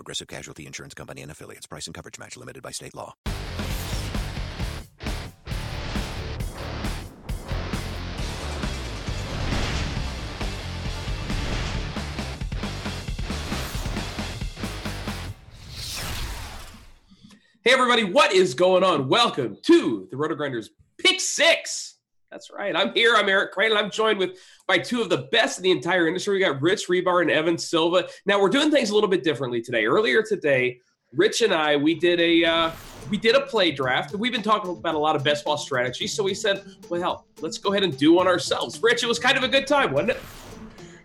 Progressive Casualty Insurance Company and affiliates. Price and coverage match limited by state law. Hey, everybody, what is going on? Welcome to the RotoGrinders Pick Six. That's right. I'm here. I'm Eric Crain, and I'm joined with by two of the best in the entire industry. We got Rich Hribar and Evan Silva. Now we're doing things a little bit differently today. Earlier today, Rich and I we did a uh, we did a play draft. And we've been talking about a lot of best ball strategies, so we said, well, let's go ahead and do one ourselves. Rich, it was kind of a good time, wasn't it?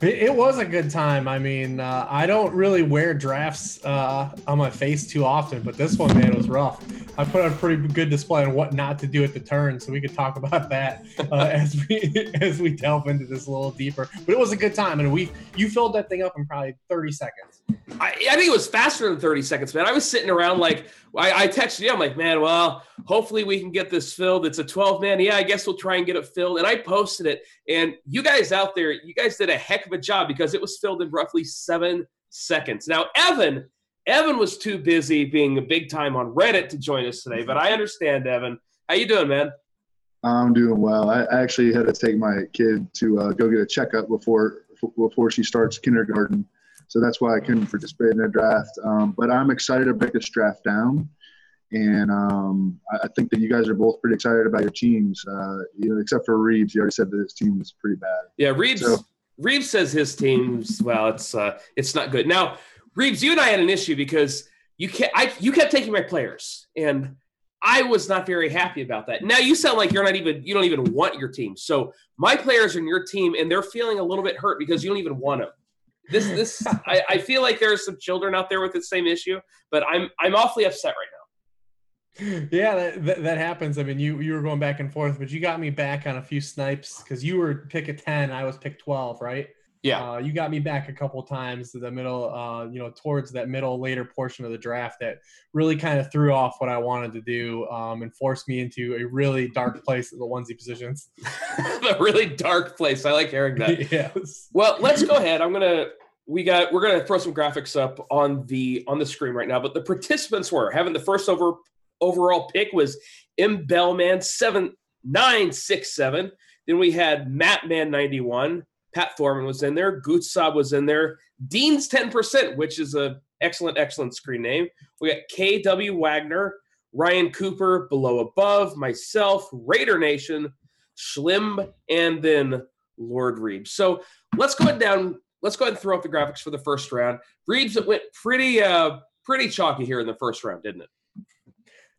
It, it was a good time. I mean, uh, I don't really wear drafts uh, on my face too often, but this one, man, was rough. I put on a pretty good display on what not to do at the turn, so we could talk about that uh, as we as we delve into this a little deeper. But it was a good time, and we you filled that thing up in probably thirty seconds. I, I think it was faster than 30 seconds, man. I was sitting around like, I, I texted you. I'm like, man, well, hopefully we can get this filled. It's a 12 man. Yeah, I guess we'll try and get it filled. And I posted it. And you guys out there, you guys did a heck of a job because it was filled in roughly seven seconds. Now, Evan, Evan was too busy being a big time on Reddit to join us today. But I understand, Evan. How you doing, man? I'm doing well. I actually had to take my kid to uh, go get a checkup before before she starts kindergarten so that's why I couldn't participate in the draft. Um, but I'm excited to break this draft down. And um, I think that you guys are both pretty excited about your teams, uh, you know, except for Reebs. You already said that his team is pretty bad. Yeah, Reebs. So, Reebs says his team's well, it's uh, it's not good. Now, Reebs, you and I had an issue because you kept I, you kept taking my players, and I was not very happy about that. Now you sound like you're not even you don't even want your team. So my players are in your team, and they're feeling a little bit hurt because you don't even want them this this I, I feel like there are some children out there with the same issue, but I'm I'm awfully upset right now. Yeah, that, that, that, happens. I mean, you you were going back and forth, but you got me back on a few snipes because you were pick a ten, I was pick twelve, right? Yeah. Uh, you got me back a couple times to the middle, uh, you know, towards that middle later portion of the draft that really kind of threw off what I wanted to do um, and forced me into a really dark place at the onesie positions. a really dark place. I like hearing that. yes. Well, let's go ahead. I'm gonna we got we're gonna throw some graphics up on the on the screen right now. But the participants were having the first over overall pick was M Bellman seven nine six seven. Then we had Matt Man ninety one. Pat Thorman was in there. Gutsab was in there. Dean's 10%, which is a excellent, excellent screen name. We got KW Wagner, Ryan Cooper, Below Above, myself, Raider Nation, Schlim, and then Lord Reebs. So let's go ahead down. Let's go ahead and throw up the graphics for the first round. Reebs, it went pretty uh pretty chalky here in the first round, didn't it?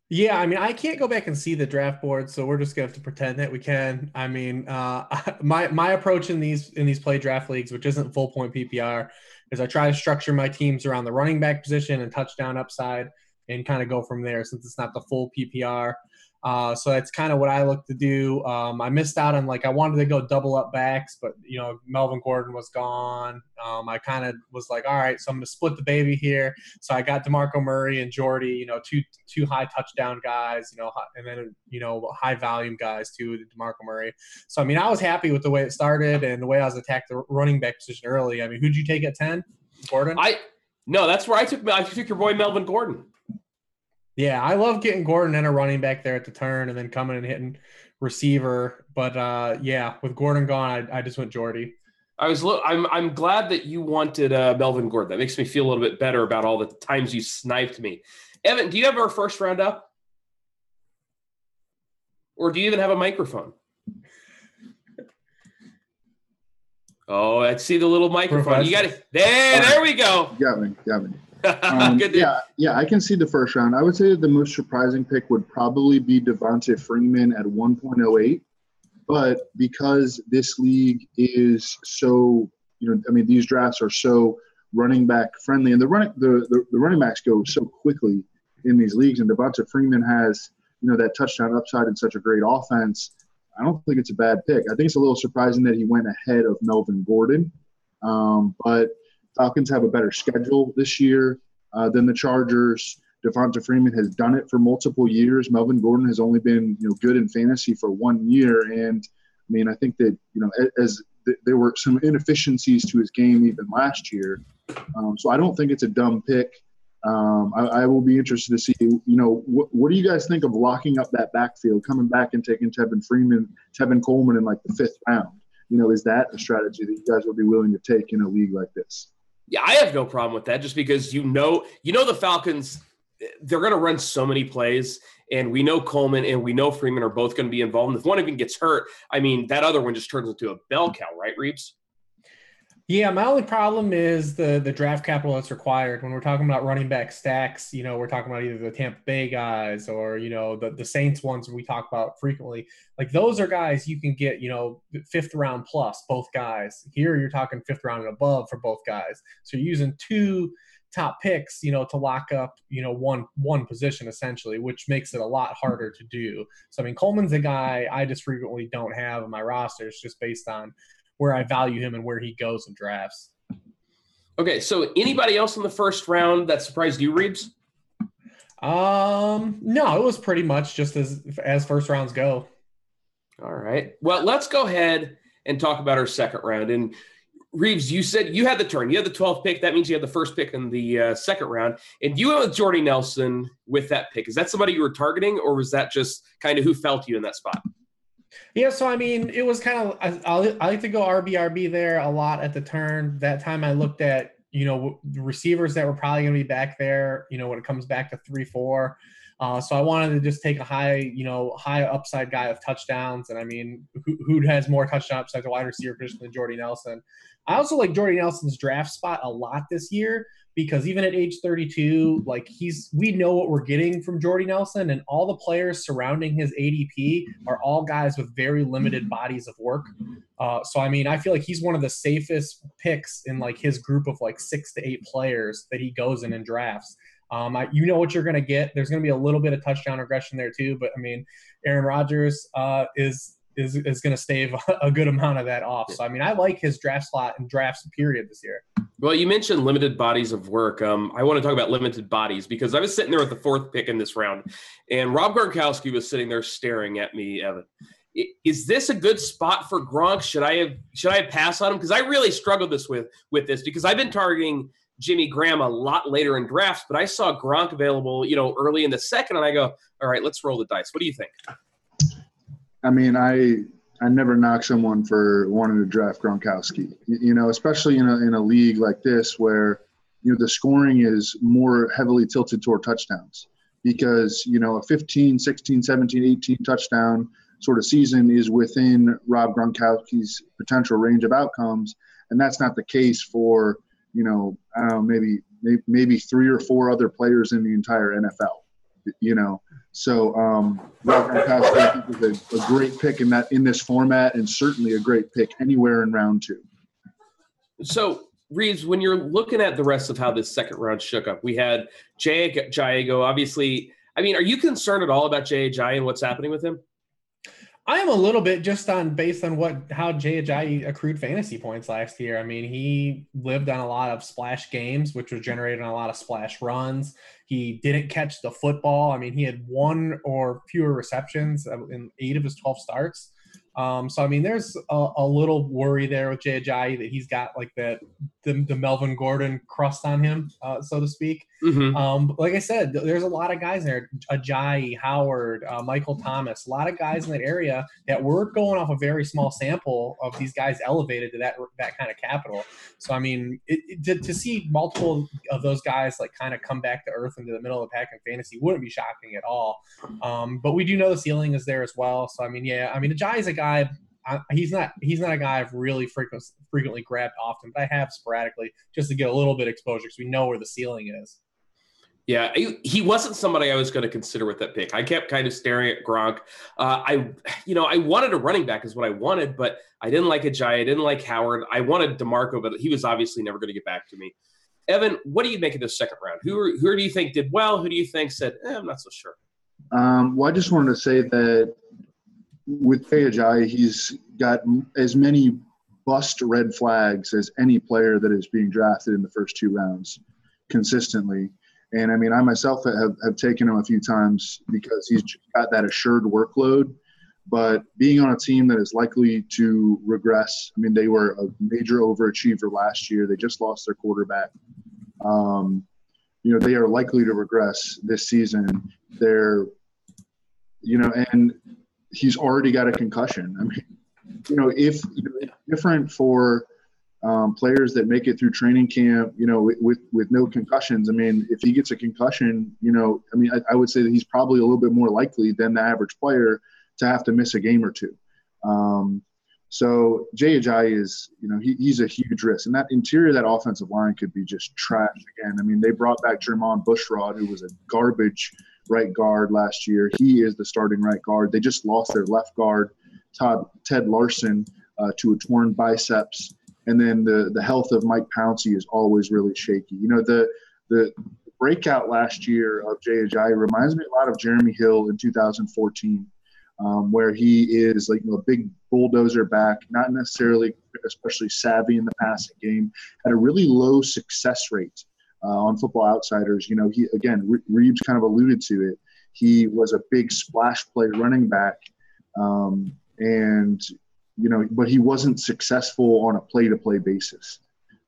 Yeah, I mean, I can't go back and see the draft board, so we're just gonna have to pretend that we can. I mean, uh, my my approach in these in these play draft leagues, which isn't full point PPR, is I try to structure my teams around the running back position and touchdown upside, and kind of go from there. Since it's not the full PPR, uh, so that's kind of what I look to do. Um, I missed out on like I wanted to go double up backs, but you know Melvin Gordon was gone. Um, I kind of was like, all right, so I'm gonna split the baby here. So I got Demarco Murray and Jordy, you know, two two high touchdown guys, you know, and then you know high volume guys too, Demarco Murray. So I mean, I was happy with the way it started and the way I was attacked the running back position early. I mean, who'd you take at ten? Gordon. I no, that's where I took I took your boy Melvin Gordon. Yeah, I love getting Gordon and a running back there at the turn and then coming and hitting receiver. But uh, yeah, with Gordon gone, I, I just went Jordy. I was. I'm. I'm glad that you wanted uh, Melvin Gordon. That makes me feel a little bit better about all the times you sniped me. Evan, do you have our first round up, or do you even have a microphone? Oh, I see the little microphone. You got it. There. There we go. got me. Got me. Um, yeah, yeah, I can see the first round. I would say that the most surprising pick would probably be Devonta Freeman at 1.08. But because this league is so, you know, I mean, these drafts are so running back friendly, and the running the, the, the running backs go so quickly in these leagues, and Devonta Freeman has you know that touchdown upside and such a great offense. I don't think it's a bad pick. I think it's a little surprising that he went ahead of Melvin Gordon, um, but Falcons have a better schedule this year uh, than the Chargers. Devonta Freeman has done it for multiple years. Melvin Gordon has only been you know good in fantasy for one year, and I mean I think that you know as there were some inefficiencies to his game even last year. Um, so I don't think it's a dumb pick. Um, I, I, will be interested to see, you know, what, what, do you guys think of locking up that backfield, coming back and taking Tevin Freeman, Tevin Coleman in like the fifth round? You know, is that a strategy that you guys would be willing to take in a league like this? Yeah, I have no problem with that, just because you know, you know, the Falcons, they're going to run so many plays, and we know Coleman and we know Freeman are both going to be involved. And if one of them gets hurt, I mean, that other one just turns into a bell cow, right, Reebs? Yeah, my only problem is the the draft capital that's required when we're talking about running back stacks. You know, we're talking about either the Tampa Bay guys or you know the the Saints ones we talk about frequently. Like those are guys you can get you know fifth round plus both guys. Here you're talking fifth round and above for both guys. So you're using two top picks, you know, to lock up, you know, one one position essentially, which makes it a lot harder to do. So I mean, Coleman's a guy I just frequently don't have in my rosters just based on where I value him and where he goes in drafts. Okay, so anybody else in the first round that surprised you, Reebs? Um, no, it was pretty much just as as first rounds go. All right. Well, let's go ahead and talk about our second round. And Reebs, you said you had the turn. You had the 12th pick. That means you had the first pick in the uh, second round. And you went with Jordy Nelson with that pick. Is that somebody you were targeting, or was that just kind of who fell to you in that spot? Yeah, so I mean, it was kind of I, I like to go RBRB there a lot at the turn. That time I looked at you know the receivers that were probably going to be back there. You know when it comes back to three four. Uh, so I wanted to just take a high, you know, high upside guy of touchdowns. And I mean, who, who has more touchdown upside to wide receiver position than Jordy Nelson? I also like Jordy Nelson's draft spot a lot this year because even at age 32, like he's we know what we're getting from Jordy Nelson, and all the players surrounding his ADP are all guys with very limited bodies of work. Uh, so I mean, I feel like he's one of the safest picks in like his group of like six to eight players that he goes in and drafts. Um, I, you know what you're going to get. There's going to be a little bit of touchdown regression there too, but I mean, Aaron Rodgers uh, is is is going to stave a good amount of that off. So I mean, I like his draft slot and drafts period this year. Well, you mentioned limited bodies of work. Um, I want to talk about limited bodies because I was sitting there with the fourth pick in this round, and Rob Gronkowski was sitting there staring at me, Evan. Is this a good spot for Gronk? Should I have should I passed on him? Because I really struggled this with with this because I've been targeting Jimmy Graham a lot later in drafts, but I saw Gronk available, you know, early in the second, and I go, all right, let's roll the dice. What do you think? I mean, I I never knock someone for wanting to draft Gronkowski. You know, especially in a in a league like this where you know the scoring is more heavily tilted toward touchdowns because you know a 15, 16, 17, 18 touchdown sort of season is within Rob Gronkowski's potential range of outcomes, and that's not the case for you know know maybe maybe three or four other players in the entire NFL. You know, so um, Rob Gronkowski is a, a, great pick in that in this format, and certainly a great pick anywhere in round two. So Reebs, when you're looking at the rest of how this second round shook up, we had Jay Ajayi. Obviously, I mean, are you concerned at all about Jay Ajayi and what's happening with him? I am a little bit just on based on what how Jay Ajayi accrued fantasy points last year. I mean, he lived on a lot of splash games, which was generated on a lot of splash runs. He didn't catch the football. I mean, he had one or fewer receptions in eight of his 12 starts. Um, so I mean, there's a, a, little worry there with Jay Ajayi that he's got like that the, the Melvin Gordon crust on him, uh, so to speak. Mm-hmm. Um, like I said, there's a lot of guys there: Ajayi, Howard, uh, Michael Thomas, a lot of guys in that area that we're going off a very small sample of these guys elevated to that that kind of capital. So I mean, it, it, to, to see multiple of those guys like kind of come back to earth into the middle of the pack in fantasy wouldn't be shocking at all. Um, but we do know the ceiling is there as well. So I mean, yeah, I mean, Ajayi's a guy guy. I, he's not he's not a guy I've really frequent, frequently grabbed often, but I have sporadically just to get a little bit exposure because we know where the ceiling is. Yeah, he wasn't somebody I was going to consider with that pick. I kept kind of staring at Gronk. Uh, I, you know, I wanted a running back is what I wanted, but I didn't like Ajayi. I didn't like Howard. I wanted Demarco, but he was obviously never going to get back to me. Evan, what do you make of this second round? Who who do you think did well? Who do you think said, eh, I'm not so sure? Um, well, I just wanted to say that with Jay he's got as many bust red flags as any player that is being drafted in the first two rounds consistently. And I mean, I myself have, have taken him a few times because he's got that assured workload. But being on a team that is likely to regress, I mean, they were a major overachiever last year. They just lost their quarterback. Um, you know, they are likely to regress this season. They're, you know, and he's already got a concussion. I mean, you know, if different for um, players that make it through training camp, you know, with, with no concussions. I mean, if he gets a concussion, you know, I mean, I, I would say that he's probably a little bit more likely than the average player to have to miss a game or two. Um, so Jay Ajayi is, you know, he, he's a huge risk, and that interior, that offensive line could be just trash again. I mean, they brought back Jermon Bushrod, who was a garbage right guard last year. He is the starting right guard. They just lost their left guard, Todd Ted Larsen, uh, to a torn biceps, and then the the health of Mike Pouncey is always really shaky. You know, the the breakout last year of Jay Ajayi reminds me a lot of Jeremy Hill in 2014 um, where he is like you know, a big bulldozer back, not necessarily especially savvy in the passing game, had a really low success rate uh, on Football Outsiders. You know, he again Reebs kind of alluded to it. He was a big splash play running back, um, and you know, but he wasn't successful on a play-to-play basis.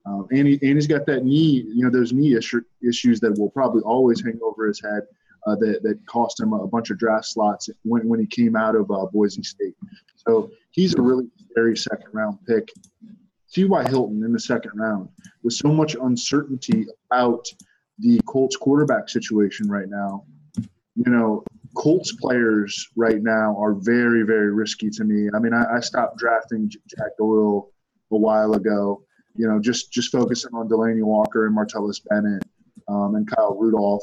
Um, and, he, and he's got that knee, you know, those knee issue, issues that will probably always hang over his head uh, that, that cost him a bunch of draft slots when, when he came out of uh, Boise State. So he's a really scary second round pick. T.Y. Hilton in the second round with so much uncertainty about the Colts quarterback situation right now. You know, Colts players right now are very, very risky to me. I mean, I, I stopped drafting Jack Doyle a while ago. You know, just just focusing on Delanie Walker and Martellus Bennett um, and Kyle Rudolph.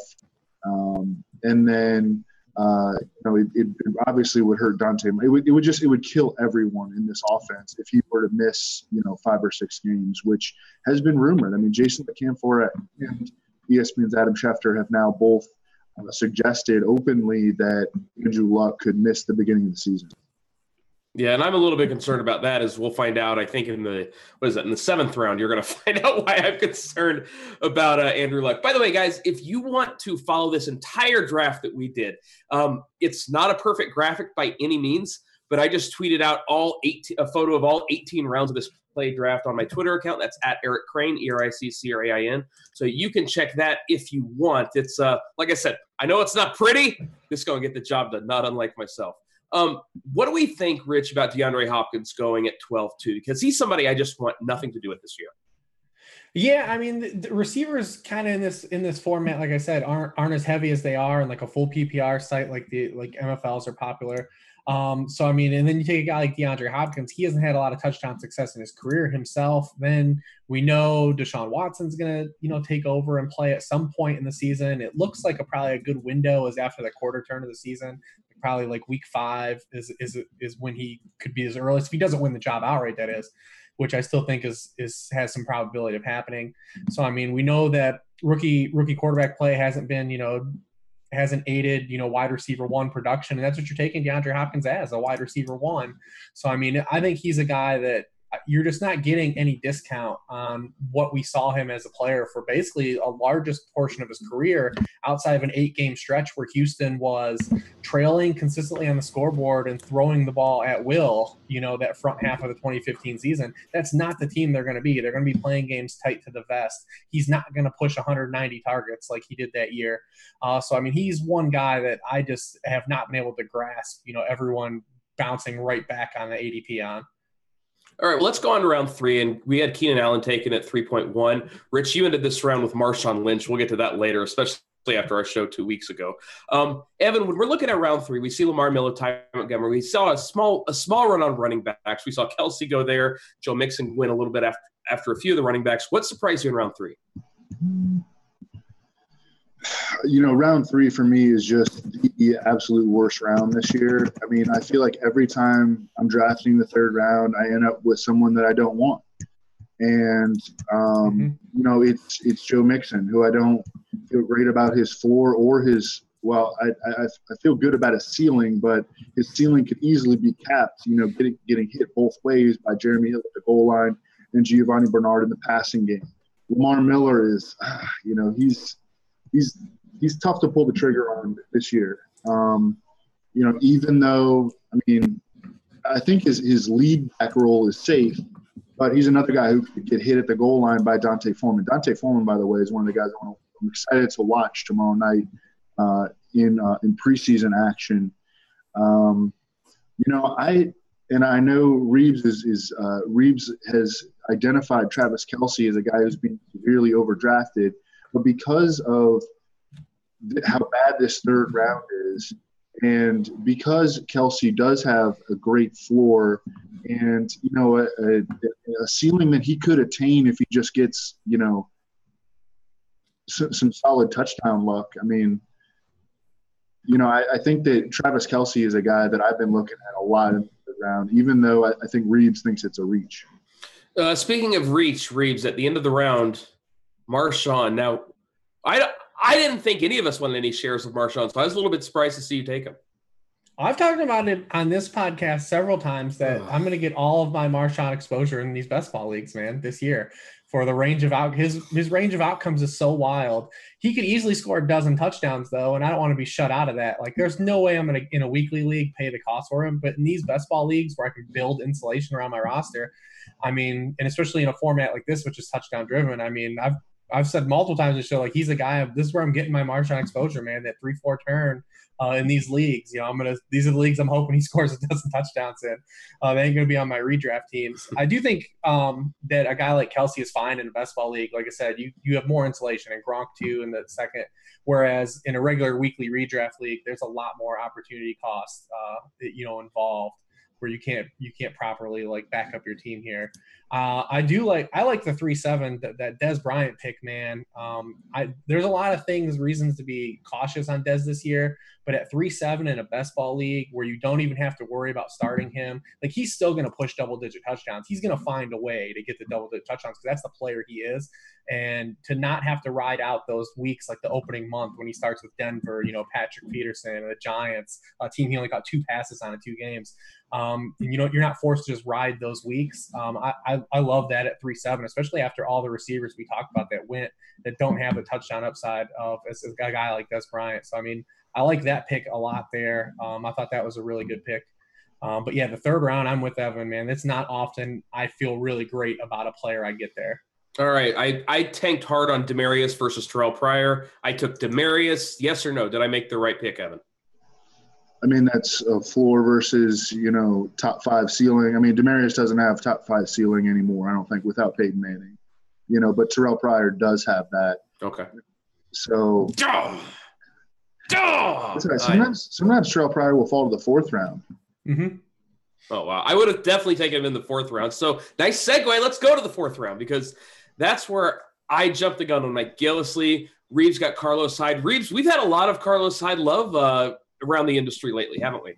Um, and then uh, you know it, it, obviously would hurt Dante. It would, it would just it would kill everyone in this offense if he were to miss you know five or six games, which has been rumored. I mean, Jason McCann and ESPN's Adam Schefter have now both uh, suggested openly that Andrew Luck could miss the beginning of the season. Yeah, and I'm a little bit concerned about that as we'll find out. I think in the what is that in the seventh round, you're going to find out why I'm concerned about uh, Andrew Luck. By the way, guys, if you want to follow this entire draft that we did, um, it's not a perfect graphic by any means, but I just tweeted out all eight a photo of all 18 rounds of this play draft on my Twitter account. That's at Eric Crain, E R I C C R A I N. So you can check that if you want. It's uh, like I said, I know it's not pretty. This is going to get the job done, not unlike myself. Um, what do we think, Rich, about DeAndre Hopkins going at 12 2? Because he's somebody I just want nothing to do with this year. Yeah, I mean, receivers kind of in this in this format, like I said, aren't aren't as heavy as they are in like a full PPR site like the like MFLs are popular. Um, so I mean, and then you take a guy like DeAndre Hopkins, he hasn't had a lot of touchdown success in his career himself. Then we know Deshaun Watson's gonna, you know, take over and play at some point in the season. It looks like a probably a good window is after the quarter turn of the season probably like week five is is is when he could be his earliest if he doesn't win the job outright. That is, which I still think is is has some probability of happening. So I mean, we know that rookie rookie quarterback play hasn't been you know hasn't aided you know wide receiver one production, and that's what you're taking DeAndre Hopkins as a wide receiver one. So I mean, I think he's a guy that you're just not getting any discount on what we saw him as a player for basically a largest portion of his career outside of an eight game stretch where Houston was trailing consistently on the scoreboard and throwing the ball at will, you know, that front half of the 2015 season. That's not the team they're going to be. They're going to be playing games tight to the vest. He's not going to push 190 targets like he did that year. Uh, so, I mean, he's one guy that I just have not been able to grasp, you know, everyone bouncing right back on the ADP on. All right, well, let's go on to round three. And we had Keenan Allen taken at 3.1. Rich, you ended this round with Marshawn Lynch. We'll get to that later, especially after our show two weeks ago. Um, Evan, when we're looking at round three, we see Lamar Miller, Ty Montgomery. We saw a small a small run on running backs. We saw Kelce go there, Joe Mixon win a little bit after after a few of the running backs. What surprised you in round three? You know, round three for me is just the absolute worst round this year. I mean, I feel like every time I'm drafting the third round, I end up with someone that I don't want. and um, mm-hmm. you know it's it's Joe Mixon, who I don't feel great about his floor or his. Well, I, I, I feel good about his ceiling, but his ceiling could easily be capped. You know, getting getting hit both ways by Jeremy Hill at the goal line and Giovani Bernard in the passing game. Lamar Miller is, you know, he's he's he's tough to pull the trigger on this year. Um, you know, even though I mean, I think his his lead back role is safe, but he's another guy who could get hit at the goal line by D'Onta Foreman. D'Onta Foreman, by the way, is one of the guys I'm excited to watch tomorrow night uh, in uh, in preseason action. Um, you know, I and I know Reebs is, is uh, Reebs has identified Travis Kelce as a guy who's been severely overdrafted, but because of how bad this third round is, and because Kelce does have a great floor and you know a, a, a ceiling that he could attain if he just gets you know some, some solid touchdown luck. I mean, you know, I, I, think that Travis Kelce is a guy that I've been looking at a lot in the round, even though I, I think Reebs thinks it's a reach. Uh, speaking of reach, Reebs, at the end of the round, Marshawn. Now, I I didn't think any of us wanted any shares of Marshawn, so I was a little bit surprised to see you take him. I've talked about it on this podcast several times that I'm going to get all of my Marshawn exposure in these best ball leagues, man, this year. For the range of out his his range of outcomes is so wild. He could easily score a dozen touchdowns though, and I don't want to be shut out of that. Like, there's no way I'm going to in a weekly league pay the cost for him. But in these best ball leagues where I can build insulation around my roster, I mean, and especially in a format like this, which is touchdown driven. I mean, I've I've said multiple times in the show, like he's a guy. This is where I'm getting my Marshawn exposure, man. That three four turn uh, in these leagues. You know, I'm gonna. These are the leagues I'm hoping he scores a dozen touchdowns in. Uh, they ain't gonna be on my redraft teams. I do think um, that a guy like Kelce is fine in a best ball league. Like I said, you you have more insulation and Gronk too in the second. Whereas in a regular weekly redraft league, there's a lot more opportunity cost, uh, you know, involved where you can't you can't properly like back up your team here. Uh, I do like I like the three seven that, that Dez Bryant pick, man. Um, I there's a lot of things reasons to be cautious on Dez this year, but at three seven in a best ball league where you don't even have to worry about starting him, like he's still going to push double digit touchdowns. He's going to find a way to get the double digit touchdowns because that's the player he is and to not have to ride out those weeks like the opening month when he starts with Denver, you know, Patrick Peterson and the Giants, a team he only got two passes on in two games. Um, and you know, you're not forced to just ride those weeks. Um, I, I, I, love that at three seven, especially after all the receivers we talked about that went that don't have a touchdown upside of as a guy like Dez Bryant. So I mean, I like that pick a lot there. Um, I thought that was a really good pick. Um, but yeah, the third round, I'm with Evan, man. It's not often I feel really great about a player I get there. All right. I, I tanked hard on Demaryius versus Terrell Pryor. I took Demaryius. Yes or no? Did I make the right pick, Evan? I mean, that's a floor versus, you know, top five ceiling. I mean, Demaryius doesn't have top five ceiling anymore, I don't think, without Peyton Manning. You know, but Terrell Pryor does have that. Okay. So. Duh! Duh! Sometimes, sometimes Terrell Pryor will fall to the fourth round. Mm-hmm. Oh, wow. I would have definitely taken him in the fourth round. So nice segue. Let's go to the fourth round because – that's where I jumped the gun on Mike Gillislee. Reebs got Carlos Hyde. Reebs, we've had a lot of Carlos Hyde love uh, around the industry lately, haven't we?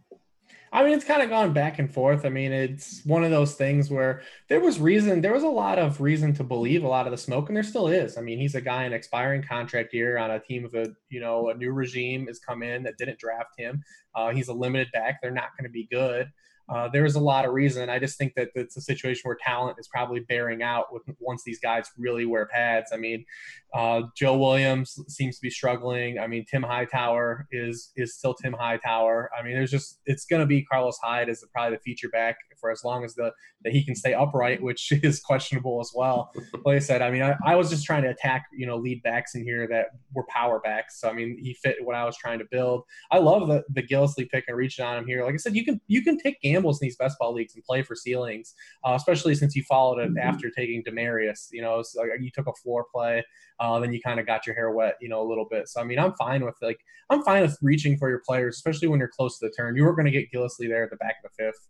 I mean, it's kind of gone back and forth. I mean, it's one of those things where there was reason, there was a lot of reason to believe a lot of the smoke, and there still is. I mean, he's a guy in expiring contract year on a team of a, you know, a new regime has come in that didn't draft him. Uh, he's a limited back. They're not going to be good. Uh, there's a lot of reason. I just think that it's a situation where talent is probably bearing out with once these guys really wear pads. I mean, uh, Joe Williams seems to be struggling. I mean, Tim Hightower is is still Tim Hightower. I mean, there's just it's going to be Carlos Hyde as the, probably the feature back for as long as the that he can stay upright, which is questionable as well. Like I said, I mean, I, I was just trying to attack you know lead backs in here that were power backs. So I mean, he fit what I was trying to build. I love the the Gillislee pick and reaching on him here. Like I said, you can you can take gambles in these best ball leagues and play for ceilings, uh, especially since you followed it mm-hmm. after taking Demaryius. You know, so you took a floor play, uh, then you kind of got your hair wet, you know, a little bit. So I mean, I'm fine with like I'm fine with reaching for your players, especially when you're close to the turn. You were going to get Gillislee there at the back of the fifth.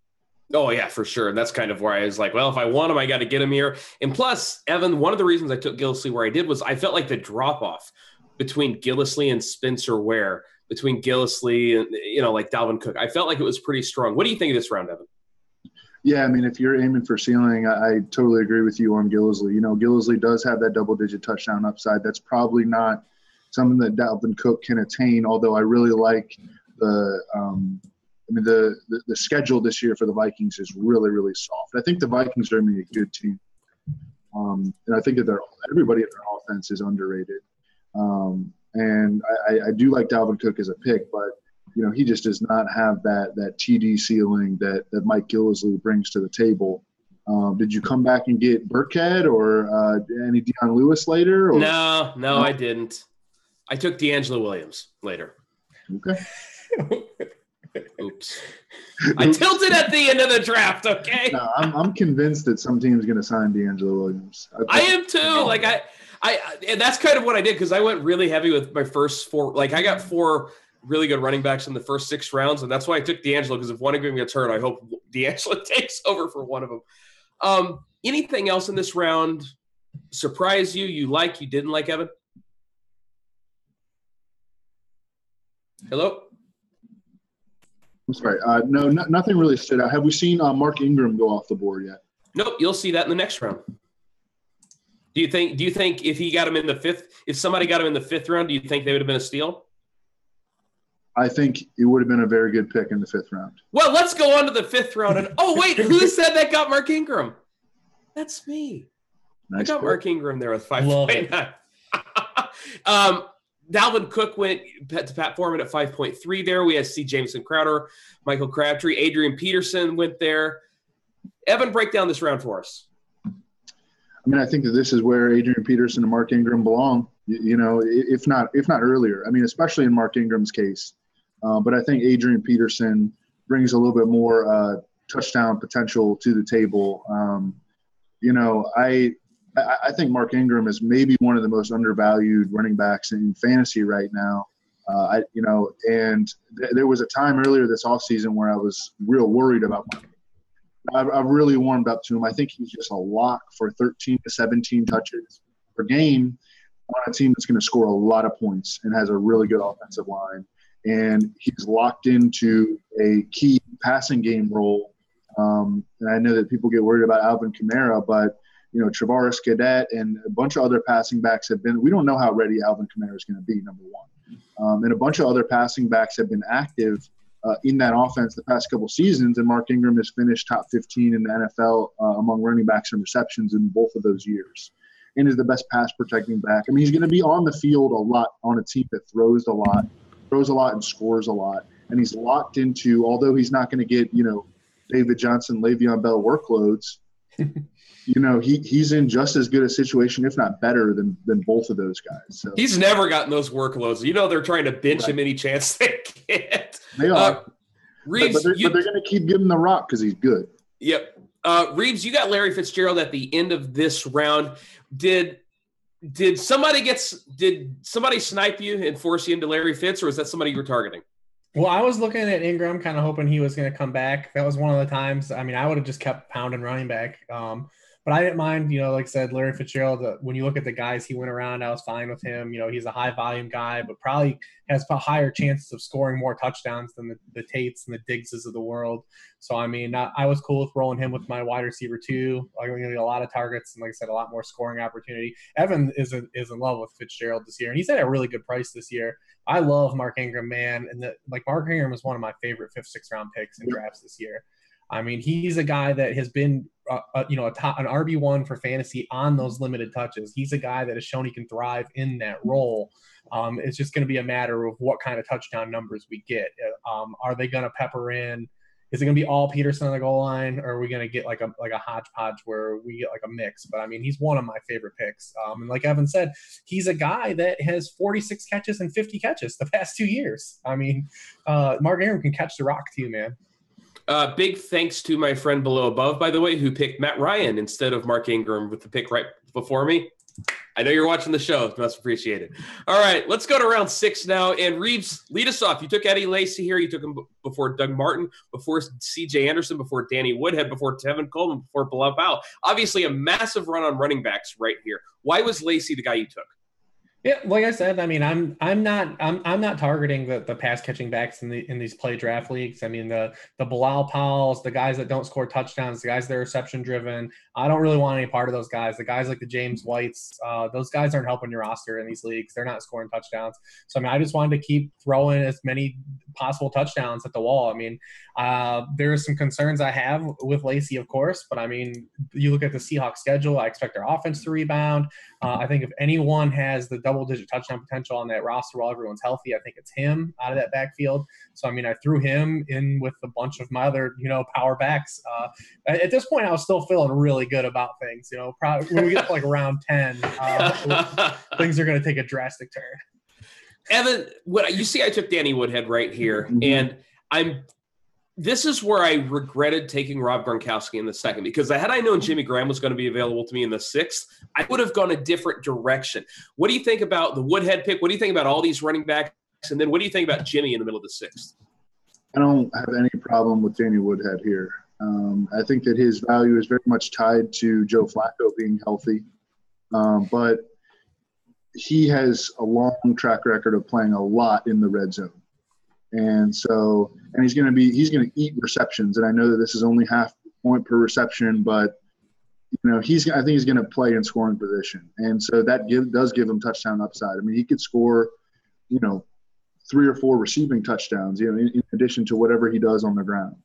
Oh yeah, for sure. And that's kind of where I was like, well, if I want him, I got to get him here. And plus, Evan, one of the reasons I took Gillislee where I did was I felt like the drop off between Gillislee and Spencer Ware, between Gillislee and you know like Dalvin Cook, I felt like it was pretty strong. What do you think of this round, Evan? Yeah, I mean, if you're aiming for ceiling, I, I totally agree with you on Gillislee. You know, Gillislee does have that double-digit touchdown upside. That's probably not something that Dalvin Cook can attain. Although I really like the, um, I mean, the, the the schedule this year for the Vikings is really really soft. I think the Vikings are going to be a good team, um, and I think that they're everybody at their offense is underrated. Um, and I, I do like Dalvin Cook as a pick, but you know, he just does not have that that TD ceiling that that Mike Gillislee brings to the table. Um, did you come back and get Burkhead or uh, any Dion Lewis later? Or? No, no, I didn't. I took DeAngelo Williams later. Okay. Oops. I tilted at the end of the draft. Okay. No, I'm, I'm convinced that some team's going to sign D'Angelo Williams. I, I am too. Like I, I, and that's kind of what I did because I went really heavy with my first four. Like I got four really good running backs in the first six rounds, and that's why I took D'Angelo because if one of them gets hurt, I hope D'Angelo takes over for one of them. Um, anything else in this round surprise you? You like? You didn't like, Evan? Hello. I'm sorry. Uh, no, no, nothing really stood out. Have we seen uh, Mark Ingram go off the board yet? Nope. You'll see that in the next round. Do you think? Do you think if he got him in the fifth, if somebody got him in the fifth round, do you think they would have been a steal? I think it would have been a very good pick in the fifth round. Well, let's go on to the fifth round. And oh wait, who said that got Mark Ingram? That's me. Nice I got pick. Mark Ingram there with five point nine. um, Dalvin Cook went to Pat Thorman at 5.3 there. We had C. Jameson Crowder, Michael Crabtree, Adrian Peterson went there. Evan, break down this round for us. I mean, I think that this is where Adrian Peterson and Mark Ingram belong. You, you know, if not if not earlier. I mean, especially in Mark Ingram's case. Uh, but I think Adrian Peterson brings a little bit more uh, touchdown potential to the table. Um, you know, I I think Mark Ingram is maybe one of the most undervalued running backs in fantasy right now. Uh, I, you know, and th- there was a time earlier this offseason where I was real worried about Mark. I've, I've really warmed up to him. I think he's just a lock for 13 to 17 touches per game on a team that's going to score a lot of points and has a really good offensive line. And he's locked into a key passing game role. Um, and I know that people get worried about Alvin Kamara, but you know, Travaris Cadet and a bunch of other passing backs have been. We don't know how ready Alvin Kamara is going to be. Number one, um, and a bunch of other passing backs have been active uh, in that offense the past couple seasons. And Mark Ingram has finished top 15 in the NFL uh, among running backs and receptions in both of those years and is the best pass protecting back. I mean, he's going to be on the field a lot on a team that throws a lot, throws a lot, and scores a lot. And he's locked into, although he's not going to get, you know, David Johnson, Le'Veon Bell workloads, you know, he, he's in just as good a situation, if not better, than than both of those guys. So. He's never gotten those workloads. You know, they're trying to bench right. him any chance they get. They are. Uh, Reebs, but, but, they're, they're going to keep giving the rock because he's good. Yep. Uh, Reebs, you got Larry Fitzgerald at the end of this round. Did did somebody get did somebody snipe you and force you into Larry Fitz, or was that somebody you were targeting? Well, I was looking at Ingram, kind of hoping he was going to come back. That was one of the times. I mean, I would have just kept pounding running back. Um, but I didn't mind, you know, like I said, Larry Fitzgerald. Uh, when you look at the guys he went around, I was fine with him. You know, he's a high volume guy, but probably has higher chances of scoring more touchdowns than the, the Tates and the Diggses of the world. So I mean, I, I was cool with rolling him with my wide receiver too. I'm going to get a lot of targets and, like I said, a lot more scoring opportunity. Evan is in, is in love with Fitzgerald this year, and he's at a really good price this year. I love Mark Ingram, man, and the, like Mark Ingram is one of my favorite fifth, sixth round picks in drafts this year. I mean, he's a guy that has been, uh, uh, you know, top, an RB one for fantasy on those limited touches. He's a guy that has shown he can thrive in that role. Um, it's just going to be a matter of what kind of touchdown numbers we get. Uh, um, are they going to pepper in? Is it going to be all Peterson on the goal line, or are we going to get like a like a hodgepodge where we get like a mix? But I mean, he's one of my favorite picks. Um, and like Evan said, he's a guy that has 46 catches and 50 catches the past two years. I mean, uh, Mark Ingram can catch the rock too, man. Uh, big thanks to my friend below above, by the way, who picked Matt Ryan instead of Mark Ingram with the pick right before me. I know you're watching the show. Must appreciate it. All right, let's go to round six now. And Reebs, lead us off. You took Eddie Lacy here. You took him before Doug Martin, before C.J. Anderson, before Danny Woodhead, before Tevin Coleman, before Bilal Powell. Obviously, a massive run on running backs right here. Why was Lacy the guy you took? Yeah, like I said, I mean, I'm I'm not I'm I'm not targeting the, the pass catching backs in the in these play draft leagues. I mean, the the Bilal Powells, the guys that don't score touchdowns, the guys that are reception driven. I don't really want any part of those guys. The guys like the James Whites, uh, those guys aren't helping your roster in these leagues. They're not scoring touchdowns. So I mean, I just wanted to keep throwing as many possible touchdowns at the wall. I mean, uh, there are some concerns I have with Lacy, of course, but I mean, you look at the Seahawks schedule. I expect their offense to rebound. Uh, I think if anyone has the double digit touchdown potential on that roster while everyone's healthy, I think it's him out of that backfield. So I mean, I threw him in with a bunch of my other you know power backs. Uh, at this point, I was still feeling really good about things. You know, probably when we get to like around ten, uh, things are going to take a drastic turn. Evan, what you see, I took Danny Woodhead right here, Mhm. and I'm. This is where I regretted taking Rob Gronkowski in the second because had I known Jimmy Graham was going to be available to me in the sixth, I would have gone a different direction. What do you think about the Woodhead pick? What do you think about all these running backs? And then what do you think about Jimmy in the middle of the sixth? I don't have any problem with Danny Woodhead here. Um, I think that his value is very much tied to Joe Flacco being healthy, um, but he has a long track record of playing a lot in the red zone, and so and he's going to be he's going to eat receptions. And I know that this is only half point per reception, but you know he's I think he's going to play in scoring position, and so that give, does give him touchdown upside. I mean, he could score, you know, three or four receiving touchdowns, you know, in, in addition to whatever he does on the ground.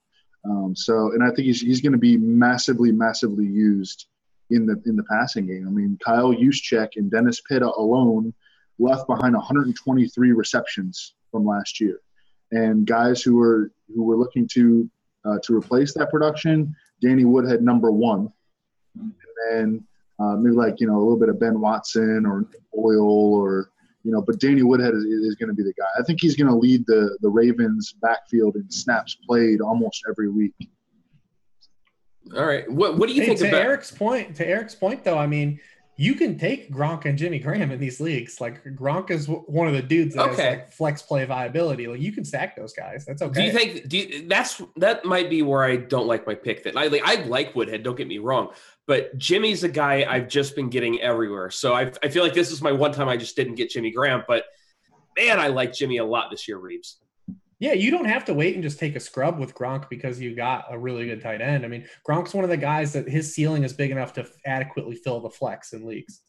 Um, so, and I think he's, he's going to be massively, massively used in the in the passing game. I mean, Kyle Juszczyk and Dennis Pitta alone left behind 123 receptions from last year, and guys who were who were looking to uh, to replace that production, Danny Woodhead number one, and then uh, maybe like you know a little bit of Ben Watson or Oil or you know, but Danny Woodhead is, is going to be the guy. I think he's going to lead the the Ravens backfield in snaps played almost every week. All right, what what do you Hey, think to about? Eric's point, to Eric's point, though, I mean, you can take Gronk and Jimmy Graham in these leagues. Like Gronk is one of the dudes that Okay. has like flex play viability. Like you can stack those guys. That's okay. Do you think do you, that's that might be where I don't like my pick? That I like, I like Woodhead. Don't get me wrong, but Jimmy's a guy I've just been getting everywhere. So I I feel like this is my one time I just didn't get Jimmy Graham. But man, I like Jimmy a lot this year, Reebs. Yeah, you don't have to wait and just take a scrub with Gronk because you got a really good tight end. I mean, Gronk's one of the guys that his ceiling is big enough to adequately fill the flex in leagues.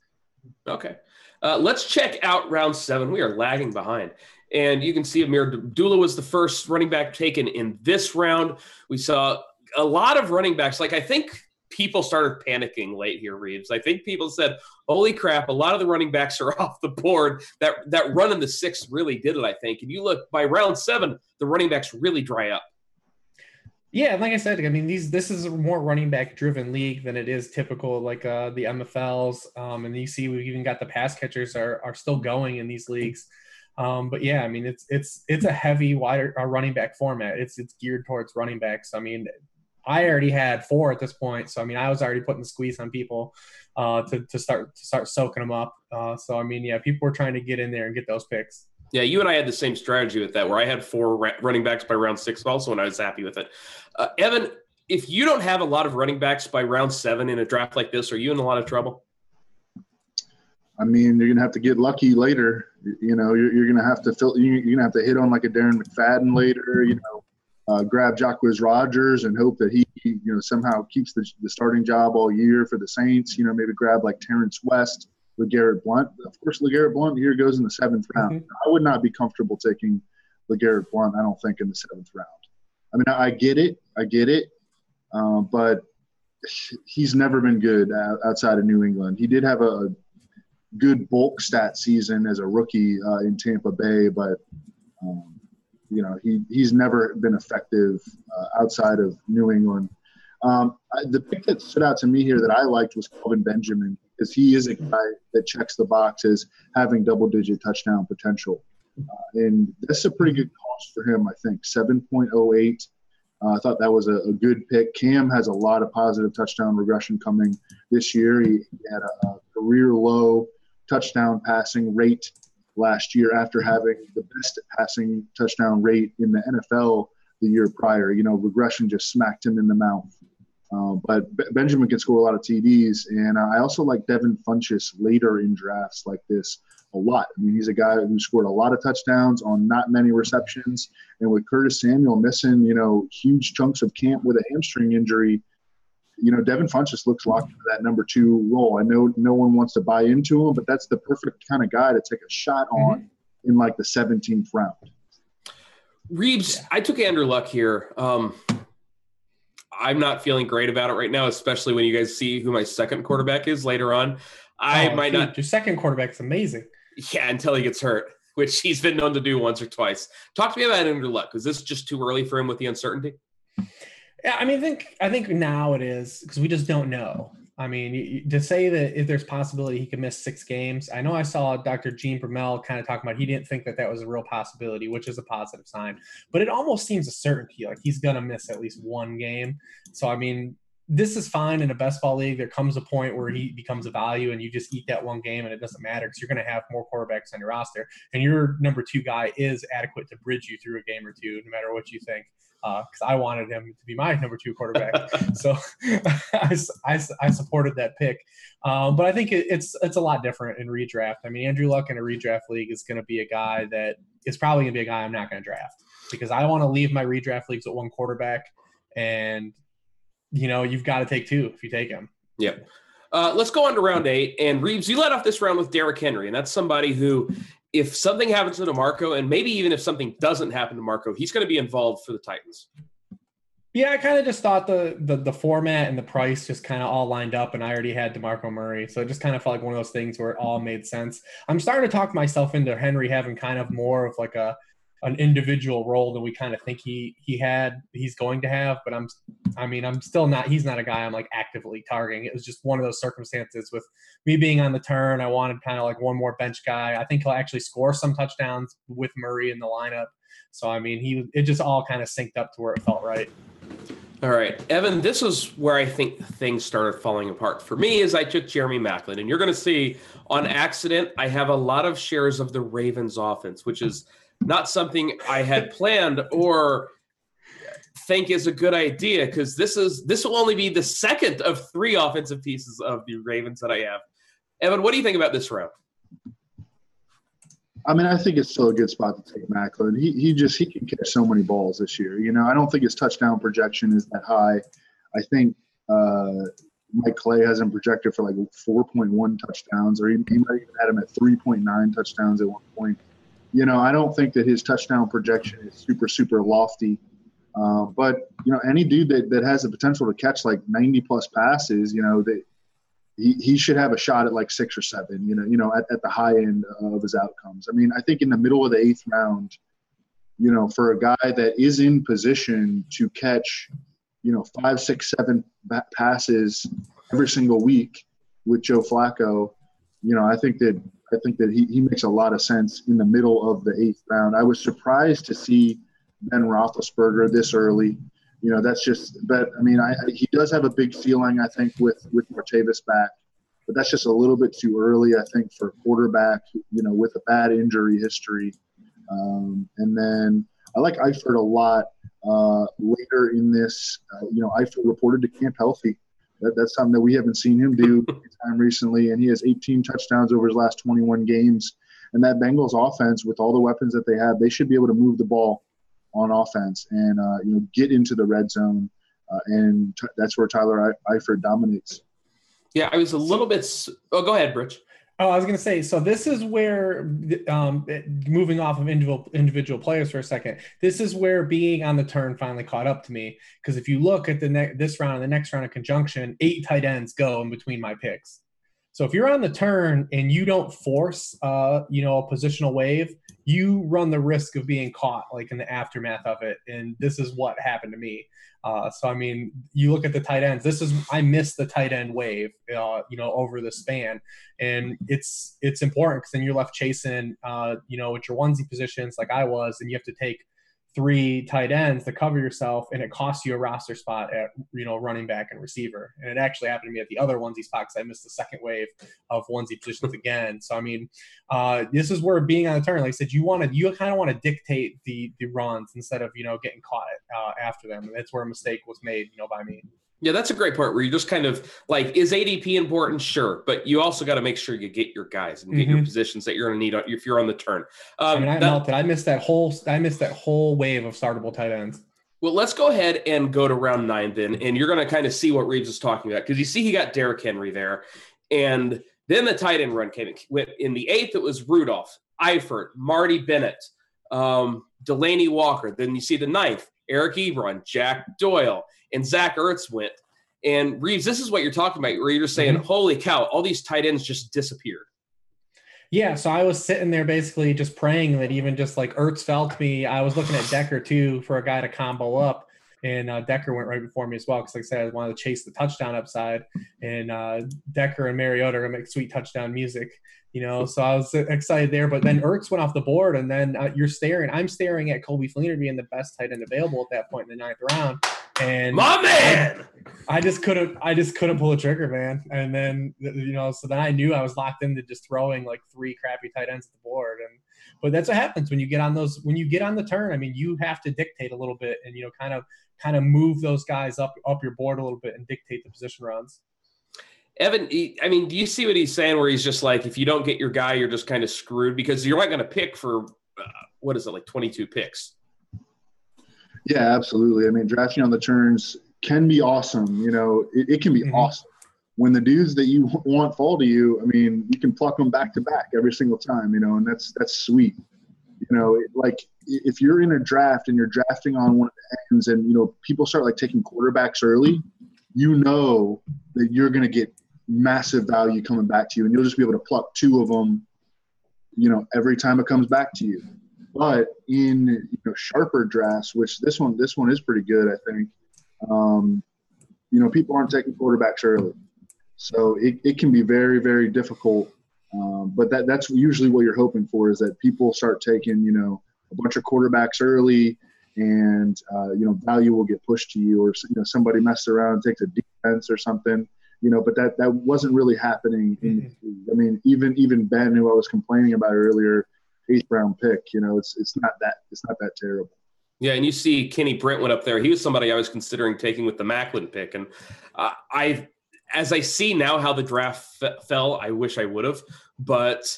Okay, uh, let's check out round seven. We are lagging behind. And you can see Ameer Abdullah was the first running back taken in this round. We saw a lot of running backs. Like I think people started panicking late here, Reebs. I think people said, "Holy crap! A lot of the running backs are off the board." That that run in the sixth really did it. I think. And you look by round seven, the running backs really dry up. Yeah, like I said, I mean these this is a more running back driven league than it is typical like uh the MFLs. Um, and you see we've even got the pass catchers are are still going in these leagues. Um, but yeah, I mean it's it's it's a heavy wider uh, running back format. It's it's geared towards running backs. I mean, I already had four at this point, so I mean I was already putting the squeeze on people uh, to to start to start soaking them up. Uh, so I mean, yeah, people were trying to get in there and get those picks. Yeah, you and I had the same strategy with that, where I had four ra- running backs by round six also, and I was happy with it. Uh, Evan, if you don't have a lot of running backs by round seven in a draft like this, are you in a lot of trouble? I mean, you're gonna have to get lucky later. You know, you're, you're gonna have to fill. You're gonna have to hit on like a Darren McFadden later. You know, uh, grab Jacquizz Rodgers and hope that he, you know, somehow keeps the, the starting job all year for the Saints. You know, maybe grab like Terrence West, with LeGarrette Blunt. Of course, LeGarrette Blunt here goes in the seventh round. I would not be comfortable taking LeGarrette Blunt. I don't think in the seventh round. I mean, I, I get it. I get it. Uh, but he's never been good outside of New England. He did have a, a good bulk stat season as a rookie uh, in Tampa Bay, but um, you know he he's never been effective uh, outside of New England. Um, I, the pick that stood out to me here that I liked was Kelvin Benjamin because he is a guy that checks the boxes, having double-digit touchdown potential, uh, and that's a pretty good cost for him. I think seven point oh eight. Uh, I thought that was a, a, good pick. Cam has a lot of positive touchdown regression coming this year. He, he had a, a career low touchdown passing rate last year after having the best passing touchdown rate in the NFL the year prior. You know, regression just smacked him in the mouth. Uh, but B- Benjamin can score a lot of TDs, and I also like Devin Funchess later in drafts like this a lot. I mean, he's a guy who scored a lot of touchdowns on not many receptions, and with Curtis Samuel missing, you know, huge chunks of camp with a hamstring injury, you know, Devin Funchess looks locked into that number two role. I know no one wants to buy into him, but that's the perfect kind of guy to take a shot on mm-hmm. in like the 17th round. Reebs. I took Andrew Luck here. Um, I'm not feeling great about it right now, especially when you guys see who my second quarterback is later on. I oh, might not. Your second quarterback is amazing. Yeah, until he gets hurt, which he's been known to do once or twice. Talk to me about Andrew Luck. Is this just too early for him with the uncertainty? Yeah, I mean, I think I think now it is because we just don't know. I mean, to say that if there's possibility he could miss six games, I know I saw Dr. Jene Bramel kind of talking about he didn't think that that was a real possibility, which is a positive sign. But it almost seems a certainty, like he's gonna miss at least one game. So I mean, this is fine in a best ball league. There comes a point where he becomes a value, and you just eat that one game, and it doesn't matter because you're going to have more quarterbacks on your roster, and your number two guy is adequate to bridge you through a game or two, no matter what you think because uh, I wanted him to be my number two quarterback. so I, I, I, supported that pick. Um, but I think it, it's it's a lot different in redraft. I mean, Andrew Luck in a redraft league is going to be a guy that is probably going to be a guy I'm not going to draft because I want to leave my redraft leagues at one quarterback, and you know you've got to take two if you take him. Yep. Uh, let's go on to round eight. And Reebs, you led off this round with Derrick Henry, and that's somebody who if something happens to DeMarco, and maybe even if something doesn't happen to Marco, he's going to be involved for the Titans. Yeah, I kind of just thought the, the the format and the price just kind of all lined up, and I already had Demarco Murray, so it just kind of felt like one of those things where it all made sense. I'm starting to talk myself into Henry having kind of more of like a an individual role than we kind of think he he had he's going to have but i'm i mean i'm still not he's not a guy i'm like actively targeting. It was just one of those circumstances with me being on the turn i wanted kind of like one more bench guy. I think he'll actually score some touchdowns with murray in the lineup. So i mean he it just all kind of synced up to where it felt right. All right, Evan, this is where I think things started falling apart. For me as I took Jeremy Maclin. And you're going to see on accident, I have a lot of shares of the Ravens offense, which is – not something I had planned or think is a good idea because this is this will only be the second of three offensive pieces of the Ravens that I have. Evan, what do you think about this round? I mean, I think it's still a good spot to take Maclin. He he just he can catch so many balls this year. You know, I don't think his touchdown projection is that high. I think uh, Mike Clay has him projected for like 4.1 touchdowns, or he, he might even had him at 3.9 touchdowns at one point you know, I don't think that his touchdown projection is super, super lofty. Uh, but you know, any dude that, that has the potential to catch like 90 plus passes, you know, that he, he should have a shot at like six or seven, you know, you know, at, at the high end of his outcomes. I mean, I think in the middle of the eighth round, you know, for a guy that is in position to catch, you know, five, six, seven passes every single week with Joe Flacco, you know, I think that I think that he, he makes a lot of sense in the middle of the eighth round. I was surprised to see Ben Roethlisberger this early. You know, that's just. But I mean, I, he does have a big ceiling. I think with with Martavis back, but that's just a little bit too early. I think for a quarterback. You know, with a bad injury history, um, and then I like Eifert a lot. Uh, later in this, uh, you know, Eifert reported to camp healthy. That, that's something that we haven't seen him do time recently, and he has 18 touchdowns over his last 21 games. And that Bengals offense, with all the weapons that they have, they should be able to move the ball on offense and uh, you know get into the red zone, uh, and t- that's where Tyler Eifert dominates. Yeah, I was a little bit. Oh, go ahead, Rich. Oh, I was going to say, so this is where, um, moving off of individual individual players for a second, this is where being on the turn finally caught up to me. Because if you look at the ne- this round and the next round of conjunction, eight tight ends go in between my picks. So if you're on the turn and you don't force, uh, you know, a positional wave, you run the risk of being caught, like in the aftermath of it. And this is what happened to me. Uh, so I mean, you look at the tight ends. This is I missed the tight end wave, uh, you know, over the span, and it's it's important because then you're left chasing, uh, you know, with your onesie positions like I was, and you have to take three tight ends to cover yourself, and it costs you a roster spot at you know running back and receiver. And it actually happened to me at the other onesie spot because I missed the second wave of onesie positions again. So I mean, uh, this is where being on the turn, like I said, you want to you kind of want to dictate the the runs instead of you know getting caught uh, after them. And that's where a mistake was made, you know, by me. Yeah, that's a great part where you just kind of like, is ADP important? Sure, but you also got to make sure you get your guys and get your Mhm. positions that you're going to need if you're on the turn. I Um, mean, I that- melted. I missed that whole. I missed that whole wave of startable tight ends. well, let's go ahead and go to round nine then, and you're going to kind of see what Reebs is talking about because you see he got Derrick Henry there, and then the tight end run came went in the eighth. It was Rudolph, Eifert, Marty Bennett, um, Delanie Walker. Then you see the ninth, Eric Ebron, Jack Doyle, and Zach Ertz went. And Reebs, this is what you're talking about, where you're just saying, "Holy cow! All these tight ends just disappeared." Yeah, so I was sitting there basically just praying that even just like Ertz fell to me. I was looking at Decker too for a guy to combo up, and uh, Decker went right before me as well because, like I said, I wanted to chase the touchdown upside, and uh, Decker and Mariota are gonna make sweet touchdown music, you know. So I was excited there, but then Ertz went off the board, and then uh, you're staring. I'm staring at Coby Fleener being the best tight end available at that point in the ninth round, and My man. I just couldn't I just couldn't pull the trigger, man. And then you know, so then I knew I was locked into just throwing like three crappy tight ends at the board. And but that's what happens when you get on those when you get on the turn. I mean, you have to dictate a little bit and you know, kind of kind of move those guys up up your board a little bit and dictate the position runs. Evan, I mean, do you see what he's saying? Where he's just like, if you don't get your guy, you're just kind of screwed because you're not going to pick for uh, what is it like 22 picks. Yeah, absolutely. I mean, drafting on the turns can be awesome. You know, it, it can be Mhm. awesome. When the dudes that you want fall to you, I mean, you can pluck them back to back every single time. You know, and that's that's sweet. You know, it- like if you're in a draft and you're drafting on one of the ends, and you know people start like taking quarterbacks early, you know that you're going to get massive value coming back to you, and you'll just be able to pluck two of them. You know, every time it comes back to you. But in you know sharper drafts, which this one this one is pretty good, I think. Um, you know, people aren't taking quarterbacks early, so it, it can be very very difficult. Um, but that that's usually what you're hoping for is that people start taking you know a bunch of quarterbacks early, and uh, you know value will get pushed to you, or you know somebody messes around and takes a defense or something. You know, but that that wasn't really happening. In, I mean, even even Ben, who I was complaining about earlier, eighth round pick. You know, it's it's not that it's not that terrible. Yeah, and you see Kenny Brentwood up there. He was somebody I was considering taking with the Maclin pick, and uh, I, as I see now how the draft f- fell, I wish I would have, but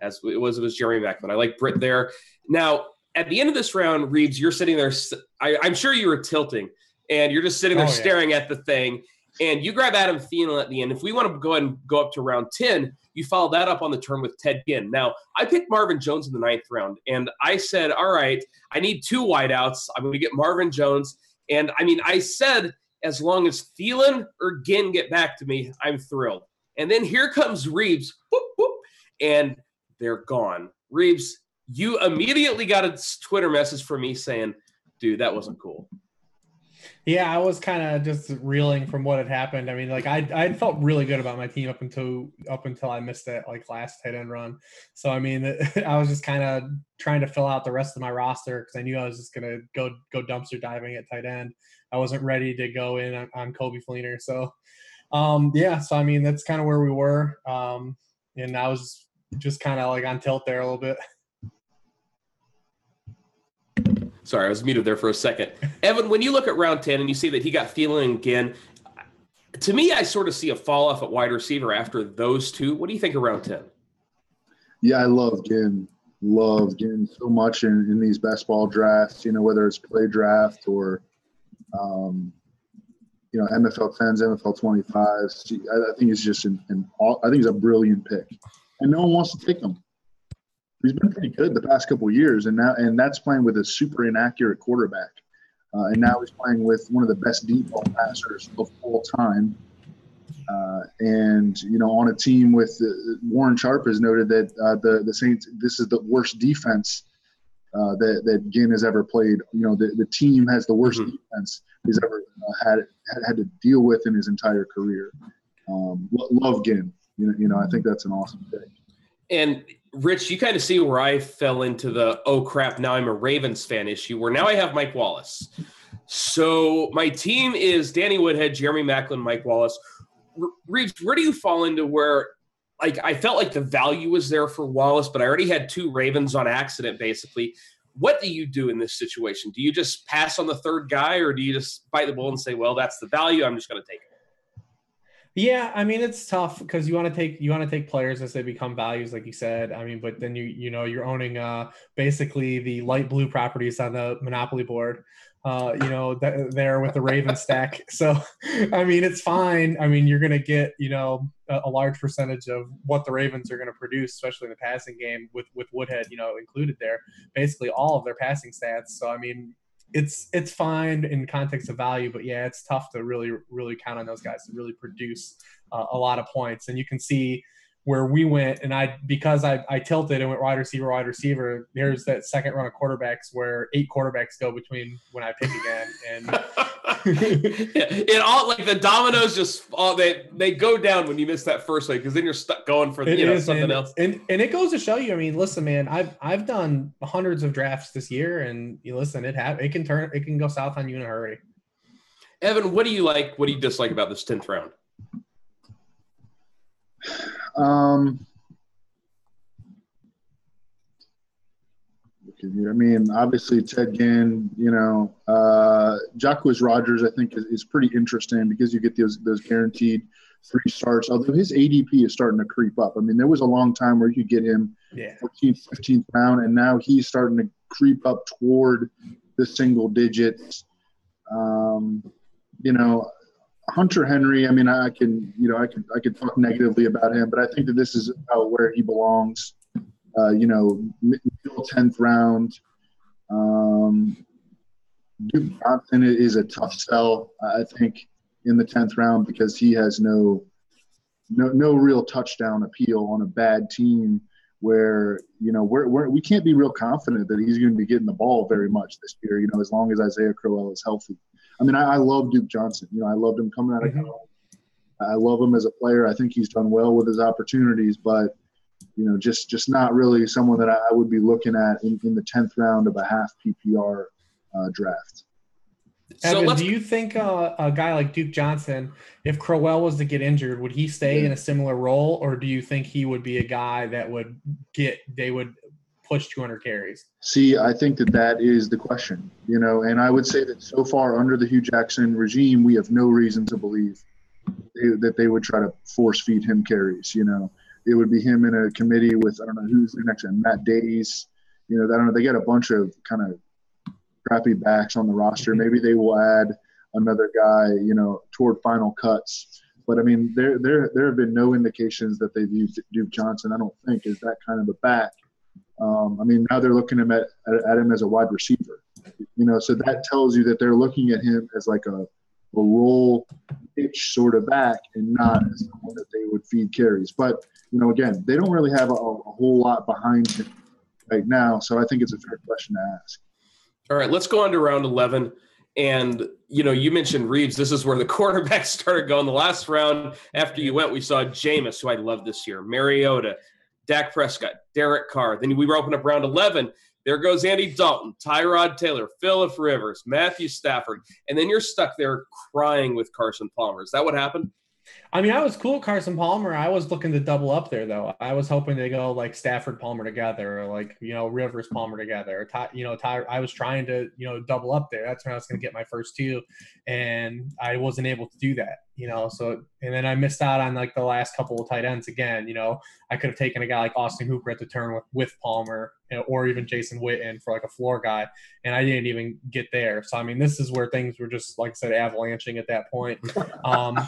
as it was, it was Jeremy Maclin. I like Britt there. Now at the end of this round, Reebs, you're sitting there. I, am sure you were tilting, and you're just sitting there Oh, yeah. staring at the thing, and you grab Adam Thielen at the end. If we want to go ahead and go up to round ten, you follow that up on the turn with Ted Ginn. Now I picked Marvin Jones in the ninth round, and I said, all right. I need two wideouts. I'm going to get Marvin Jones. And I mean, I said as long as Thielen or Ginn get back to me, I'm thrilled. And then here comes Reebs, whoop, whoop, and they're gone. Reebs, you immediately got a Twitter message from me saying, dude, that wasn't cool. Yeah, I was kind of just reeling from what had happened. I mean, like I I felt really good about my team up until up until I missed that like last tight end run. So I mean, I was just kind of trying to fill out the rest of my roster because I knew I was just gonna go go dumpster diving at tight end. I wasn't ready to go in on, on Coby Fleener. So um yeah, so I mean that's kind of where we were. Um and I was just kind of like on tilt there a little bit. Sorry, I was muted there for a second. Evan, when you look at round 10 and you see that he got Thielen again, to me, I sort of see a fall off at wide receiver after those two. What do you think of round 10? Yeah, I love Ginn. Love Ginn so much in, in these best ball drafts, you know, whether it's play draft or, um, you know, MFL 10s, MFL 25s. I, I think it's just an, an all, I think he's a brilliant pick. And no one wants to take him. He's been pretty good the past couple years, and now and that's playing with a super inaccurate quarterback. Uh, and now he's playing with one of the best deep ball passers of all time. Uh, and you know, on a team with uh, Warren Sharp has noted that uh, the the Saints this is the worst defense uh, that that Ginn has ever played. You know, the, the team has the worst Mhm. defense he's ever uh, had, had had to deal with in his entire career. Um, lo- love Ginn. You know, you know, I think that's an awesome thing. And Rich, you kind of see where I fell into the oh crap, now I'm a Ravens fan issue where now I have Mike Wallace. So my team is Danny Woodhead, Jeremy Maclin, Mike Wallace. Reebs, where do you fall into where like I felt like the value was there for Wallace, but I already had two Ravens on accident basically. what do you do in this situation? Do you just pass on the third guy, or do you just bite the bullet and say, "Well, that's the value. I'm just going to take it." Yeah, I mean it's tough because you want to take you want to take players as they become values, like you said. I mean, but then you you know you're owning uh basically the light blue properties on the monopoly board, uh you know th- there with the Raven stack. So I mean it's fine. I mean you're gonna get you know a, a large percentage of what the Ravens are gonna produce, especially in the passing game with with Woodhead you know included there. Basically all of their passing stats. So I mean it's it's fine in context of value, but yeah, it's tough to really really count on those guys to really produce uh, a lot of points. And you can see where we went, and I because I, I tilted and went wide receiver, wide receiver. There's that second run of quarterbacks where eight quarterbacks go between when I pick again, and it all like the dominoes just all they they go down when you miss that first way because then you're stuck going for you know is, something and, else. And and it goes to show you. I mean, listen, man, I've I've done hundreds of drafts this year, and you listen, it have it can turn it can go south on you in a hurry. Evan, what do you like? What do you dislike about this tenth round? Um, I mean, obviously Ted Ginn, you know, uh, Jacquizz Rodgers, I think is, is pretty interesting because you get those those guaranteed three starts. Although his ADP is starting to creep up. I mean, there was a long time where you could get him Yeah. 14th, 15th round, and now he's starting to creep up toward the single digits. Um, you know, Hunter Henry. I mean, I can, you know, I can, I could talk negatively about him, but I think that this is about where he belongs. Uh, you know, middle tenth round. Um, Duke Johnson is a tough sell, I think, in the tenth round because he has no, no, no real touchdown appeal on a bad team. Where you know we're, we're we can't be real confident that he's going to be getting the ball very much this year. You know, as long as Isaiah Crowell is healthy. I mean, I, I love Duke Johnson. You know, I loved him coming out of Mhm. college. I love him as a player. I think he's done well with his opportunities, but you know, just just not really someone that I, I would be looking at in, in the tenth round of a half PPR uh, draft. So Evan, let's do you think uh, a guy like Duke Johnson, if Crowell was to get injured, would he stay in a similar role, or do you think he would be a guy that would get they would push 200 carries? See, I think that that is the question, you know, and I would say that so far under the Hue Jackson regime, we have no reason to believe they, that they would try to force feed him carries. You know, it would be him in a committee with I don't know who's the next one, Matt Dayes. You know, I don't know. They got a bunch of kind of crappy backs on the roster. Maybe they will add another guy, you know, toward final cuts. But I mean, there there there have been no indications that they've used Duke Johnson. I don't think is that kind of a back. Um, I mean, now they're looking at at him as a wide receiver. You know, so that tells you that they're looking at him as like a, a roll pitch sort of back and not as someone that they would feed carries. But you know, again, they don't really have a, a whole lot behind him right now. So I think it's a fair question to ask. All right, let's go on to round 11. And, you know, you mentioned Reebs. This is where the quarterbacks started going. The last round after you went, we saw Jameis, who I love this year, Mariota, Dak Prescott, Derek Carr. Then we were open up round 11. There goes Andy Dalton, Tyrod Taylor, Philip Rivers, Matthew Stafford. And then you're stuck there crying with Carson Palmer. Is that what happened? I mean, I was cool, Carson Palmer. I was looking to double up there, though. I was hoping to go like Stafford Palmer together, or like you know Rivers Palmer together, or Ty, you know Ty. I was trying to you know double up there. That's when I was going to get my first two, and I wasn't able to do that. You know, so and then I missed out on like the last couple of tight ends again. You know, I could have taken a guy like Austin Hooper at the turn with with Palmer, you know, or even Jason Witten for like a floor guy, and I didn't even get there. So I mean, this is where things were just like I said, avalanching at that point. Um,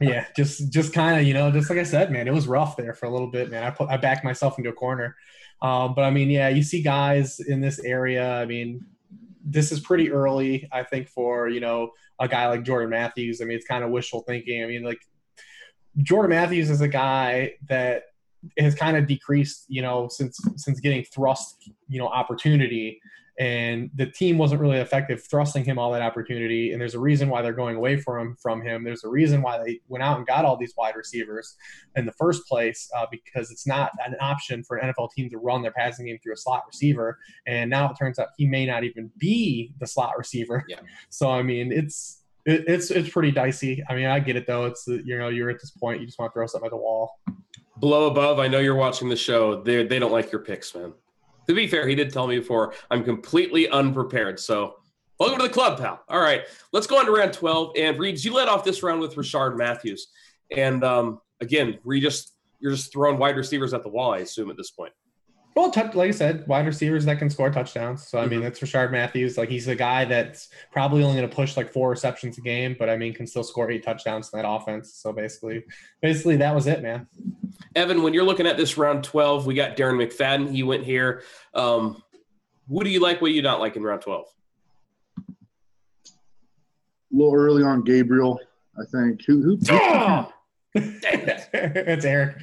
yeah, just just kind of you know, just like I said, man, it was rough there for a little bit, man. I put I backed myself into a corner, um, but I mean, yeah, you see guys in this area. I mean, this is pretty early, I think, for you know a guy like Jordan Matthews. I mean, it's kind of wishful thinking. I mean, like Jordan Matthews is a guy that has kind of decreased, you know, since since getting thrust, you know, opportunity and the team wasn't really effective thrusting him all that opportunity. And there's a reason why they're going away from him. From him, there's a reason why they went out and got all these wide receivers in the first place uh, because it's not an option for an NFL team to run their passing game through a slot receiver. And now it turns out he may not even be the slot receiver. Yeah. So I mean, it's it, it's it's pretty dicey. I mean, I get it though. It's you know you're at this point, you just want to throw something at the wall. Below above, I know you're watching the show. They they don't like your picks, man. To be fair, he did tell me before I'm completely unprepared. So welcome to the club, pal. All right, let's go on to round 12. And Reebs, you led off this round with Rishard Matthews. And um, again, we just you're just throwing wide receivers at the wall, I assume, at this point. Well, like I said, wide receivers that can score touchdowns. So I mean, mm-hmm. that's Rishard Matthews. Like he's a guy that's probably only going to push like four receptions a game, but I mean, can still score eight touchdowns in that offense. So basically, basically that was it, man. Evan, when you're looking at this round 12, we got Darren McFadden. He went here. Um, what do you like? What do you not like in round 12? A little early on, Gabriel. I think who who. Oh! it's Eric.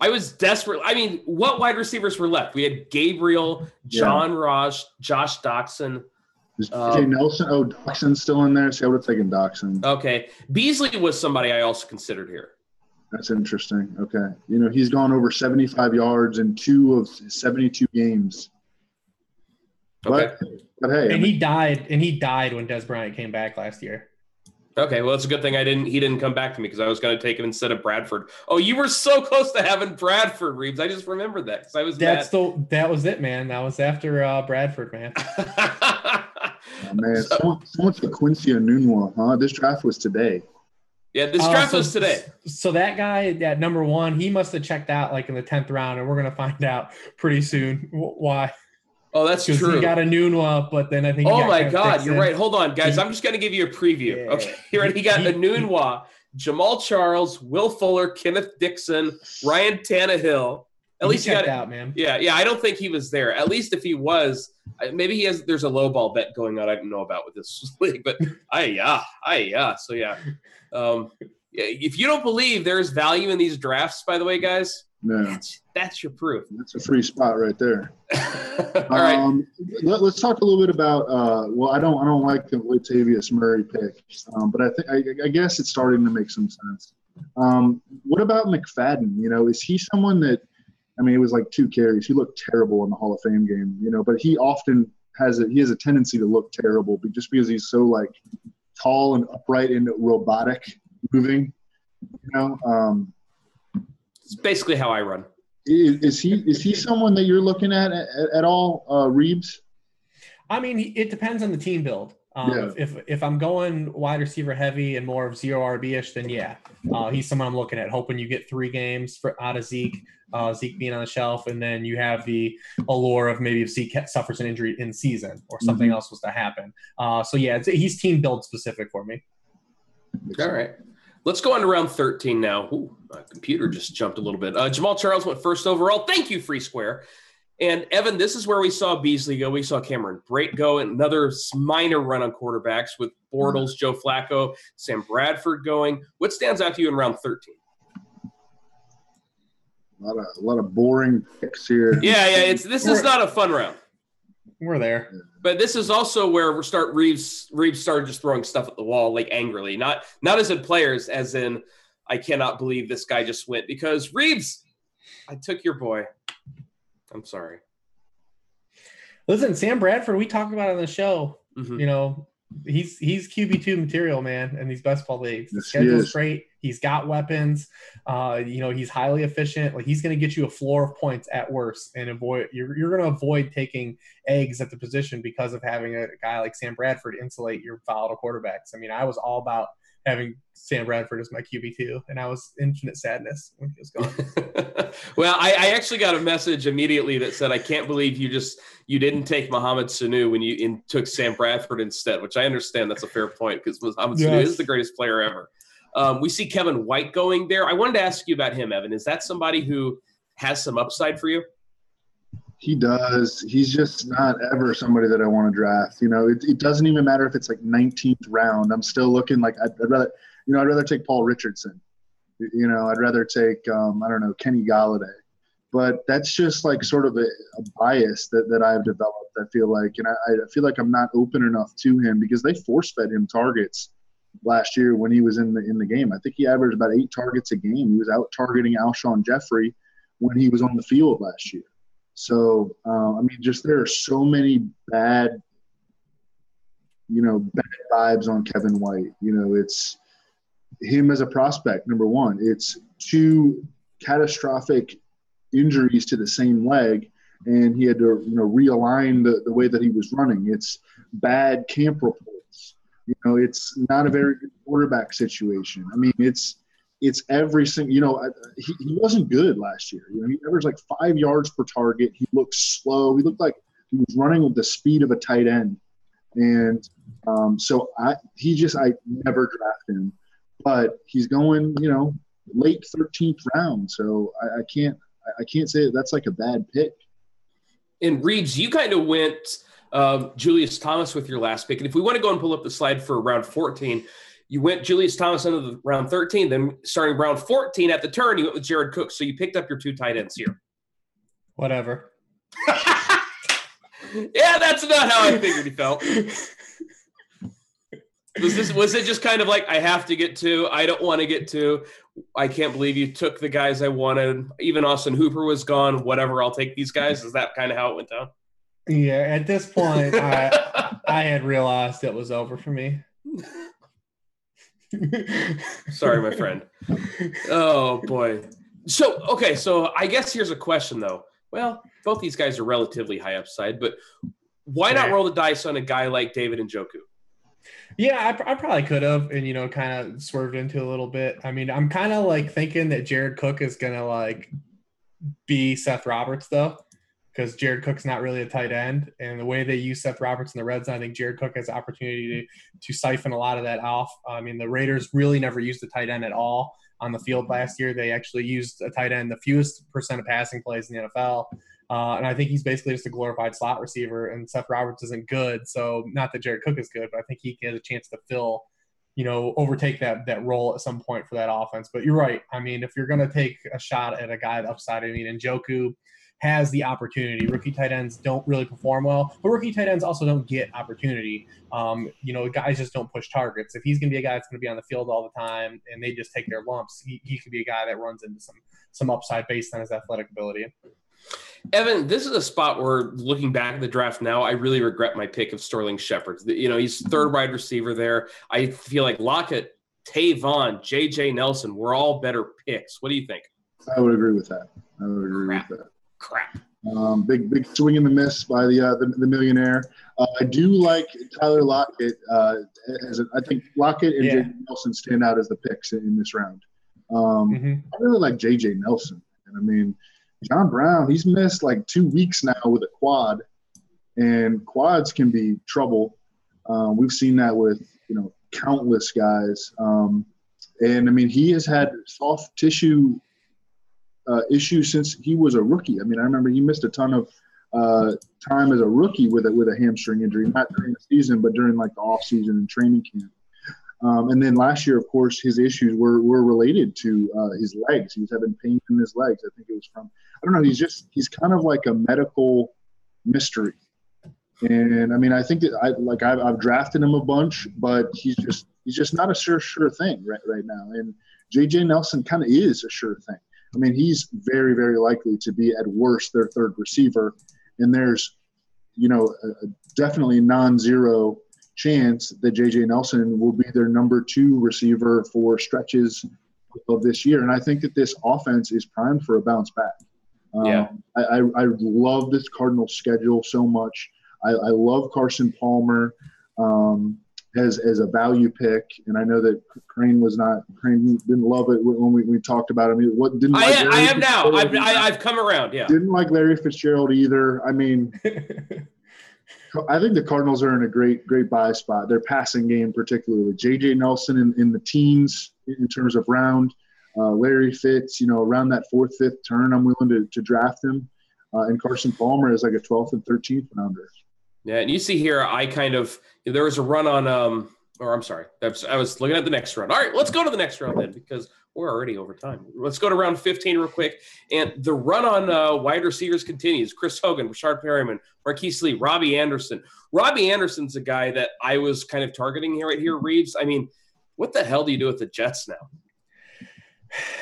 I was desperate. I mean, what wide receivers were left? We had Gabriel, John yeah. Ross, Josh Doctson. Is um, Nelson? Oh, Doctson's still in there. See, I would have taken Doctson. Okay, Beasley was somebody I also considered here. That's interesting. Okay, you know he's gone over seventy-five yards in two of seventy-two games. Okay, but, but hey, and I mean, he died. And he died when Dez Bryant came back last year. Okay, well, it's a good thing I didn't. He didn't come back to me because I was going to take him instead of Bradford. Oh, you were so close to having Bradford, Reebs. I just remembered that because I was. That's mad. the that was it, man. That was after uh, Bradford, man. oh, man, so, someone, someone took Quincy Enunwa, huh? This draft was today. Yeah, this uh, draft uh, so, was today. So that guy at number one, he must have checked out like in the tenth round, and we're gonna find out pretty soon why. Oh, that's true. He got a Enunwa, but then I think. Oh my God, you're right. Hold on, guys. I'm just going to give you a preview. Yeah. Okay, ready? He got a Enunwa, Jamaal Charles, Will Fuller, Kenneth Dixon, Ryan Tannehill. At he least he got out, man. Yeah, yeah. I don't think he was there. At least if he was, maybe he has. There's a low ball bet going on. I don't know about with this league, but I yeah, I yeah. So yeah, um, if you don't believe there's value in these drafts, by the way, guys, no. That's, that's your proof. That's a free spot right there. All right. Um, let, us talk a little bit about. Uh, well, I don't. I don't like the Latavius Murray pick, um, but I think I, I, guess it's starting to make some sense. Um, what about McFadden? You know, is he someone that? I mean, it was like two carries. He looked terrible in the Hall of Fame game. You know, but he often has a he has a tendency to look terrible, but just because he's so like tall and upright and robotic moving. You know. Um, it's basically how I run. Is, is he is he someone that you're looking at at, at all, uh, Reebs? I mean, it depends on the team build. Um, yeah. if, if I'm going wide receiver heavy and more of zero RB ish, then yeah, uh, he's someone I'm looking at. Hoping you get three games for, out of Zeke, uh, Zeke being on the shelf, and then you have the allure of maybe if Zeke suffers an injury in season or something mm-hmm. else was to happen. Uh, so yeah, he's team build specific for me. All right. Let's go on to round 13 now. Ooh, my computer just jumped a little bit. Uh, Jamaal Charles went first overall. Thank you, Free Square. And Evan, this is where we saw Beasley go. We saw Cameron Brate go, and another minor run on quarterbacks with Bortles, Joe Flacco, Sam Bradford going. What stands out to you in round 13? A lot of, a lot of boring picks here. Yeah, yeah. It's this is not a fun round. We're there. But this is also where we start Reebs Reebs started just throwing stuff at the wall like angrily. Not not as in players, as in I cannot believe this guy just went because Reebs, I took your boy. I'm sorry. Listen, Sam Bradford, we talked about on the show. Mm-hmm. You know, he's he's QB two material, man, in these best ball leagues. The schedule's great. He's got weapons. Uh, you know, he's highly efficient. Like he's going to get you a floor of points at worst, and avoid you're you're going to avoid taking eggs at the position because of having a guy like Sam Bradford insulate your volatile quarterbacks. I mean, I was all about having Sam Bradford as my QB two, and I was infinite sadness when he was gone. well, I, I, actually got a message immediately that said, "I can't believe you just you didn't take Mohamed Sanu when you in, took Sam Bradford instead." Which I understand that's a fair point because Mohamed yes. Sanu is the greatest player ever. Um, we see Kevin White going there. I wanted to ask you about him, Evan. Is that somebody who has some upside for you? He does. He's just not ever somebody that I want to draft. You know, it, it doesn't even matter if it's like 19th round. I'm still looking like I'd, I'd, rather, you know, I'd rather take Paul Richardson. You know, I'd rather take, um, I don't know, Kenny Golladay. But that's just like sort of a, a bias that, that I've developed. I feel like, and I, I feel like I'm not open enough to him because they force fed him targets last year when he was in the in the game. I think he averaged about eight targets a game. He was out targeting Alshon Jeffery when he was on the field last year. So uh, I mean, just there are so many bad, you know, bad vibes on Kevin White. You know, it's him as a prospect. Number one, it's two catastrophic injuries to the same leg and he had to you know realign the, the way that he was running. It's bad camp reports. You know, it's not a very good quarterback situation. I mean, it's it's every single. You know, he, he wasn't good last year. You know, he averaged like five yards per target. He looked slow. He looked like he was running with the speed of a tight end, and um, so I he just I never draft him, but he's going you know late 13th round, so I, I can't I can't say that that's like a bad pick. And Reebs, you kind of went uh, Julius Thomas with your last pick. And if we want to go and pull up the slide for round 14, you went Julius Thomas into the round 13. Then starting round 14 at the turn, you went with Jared Cook. So you picked up your two tight ends here. Whatever. yeah, that's not how I figured he felt. Was this was it just kind of like I have to get to, I don't want to get to, I can't believe you took the guys I wanted. Even Austin Hooper was gone. Whatever, I'll take these guys. Is that kind of how it went down? Yeah, at this point, I I had realized it was over for me. Sorry, my friend. Oh boy. So okay, so I guess here's a question though. Well, both these guys are relatively high upside, but why not roll the dice on a guy like David Njoku? Yeah, I, I probably could have, and you know, kind of swerved into a little bit. I mean, I'm kind of like thinking that Jared Cook is gonna like be Seth Roberts though, because Jared Cook's not really a tight end, and the way they use Seth Roberts in the red zone, I think Jared Cook has the opportunity to to siphon a lot of that off. I mean, the Raiders really never used a tight end at all on the field last year. They actually used a tight end the fewest percent of passing plays in the NFL. Uh, and I think he's basically just a glorified slot receiver. And Seth Roberts isn't good, so not that Jared Cook is good, but I think he has a chance to fill, you know, overtake that that role at some point for that offense. But you're right. I mean, if you're going to take a shot at a guy upside, I mean, Njoku has the opportunity. Rookie tight ends don't really perform well, but rookie tight ends also don't get opportunity. Um, you know, guys just don't push targets. If he's going to be a guy that's going to be on the field all the time and they just take their lumps, he, he could be a guy that runs into some some upside based on his athletic ability. Evan, this is a spot where looking back at the draft now, I really regret my pick of Sterling Shepard. You know, he's third wide receiver there. I feel like Lockett, Tavon, JJ Nelson were all better picks. What do you think? I would agree with that. I would agree Crap. with that. Crap. Um, big big swing in the miss by the uh, the, the millionaire. Uh, I do like Tyler Lockett. Uh, as a, I think Lockett and Yeah. J.J. Nelson stand out as the picks in, in this round. Um, Mhm. I really like J.J. Nelson, and I mean John Brown. He's missed like two weeks now with a quad, and quads can be trouble. Um, we've seen that with you know countless guys, um, and I mean he has had soft tissue uh, issue since he was a rookie. I mean, I remember he missed a ton of uh, time as a rookie with a with a hamstring injury, not during the season, but during like the off season and training camp. Um, and then last year, of course, his issues were were related to uh, his legs. He was having pain in his legs. I think it was from I don't know. He's just he's kind of like a medical mystery. And I mean, I think that I like I've, I've drafted him a bunch, but he's just he's just not a sure sure thing right right now. And JJ Nelson kind of is a sure thing. I mean, he's very very likely to be at worst their third receiver, and there's you know a, a definitely non-zero chance that JJ Nelson will be their number two receiver for stretches of this year. And I think that this offense is primed for a bounce back. Um, Yeah. I, I, I love this Cardinals schedule so much. I, I love Carson Palmer um, as as a value pick, and I know that Crain was not Crain didn't love it when we, we talked about him. What didn't I, like I am now. I've, I, I've come around. Yeah. didn't like Larry Fitzgerald either. I mean, I think the Cardinals are in a great, great buy spot. Their passing game, particularly J.J. Nelson in, in the teens in terms of round. Uh, Larry Fitz, you know, around that fourth, fifth turn, I'm willing to, to draft him. Uh, and Carson Palmer is like a 12th and 13th rounder. Yeah, and you see here, I kind of there was a run on, um, or I'm sorry, was, I was looking at the next round. All right, let's go to the next round then because we're already over time. Let's go to round 15 real quick, and the run on uh, wide receivers continues. Chris Hogan, Breshad Perriman, Marquise Lee, Robbie Anderson. Robbie Anderson's a guy that I was kind of targeting here right here, Reebs. I mean, what the hell do you do with the Jets now?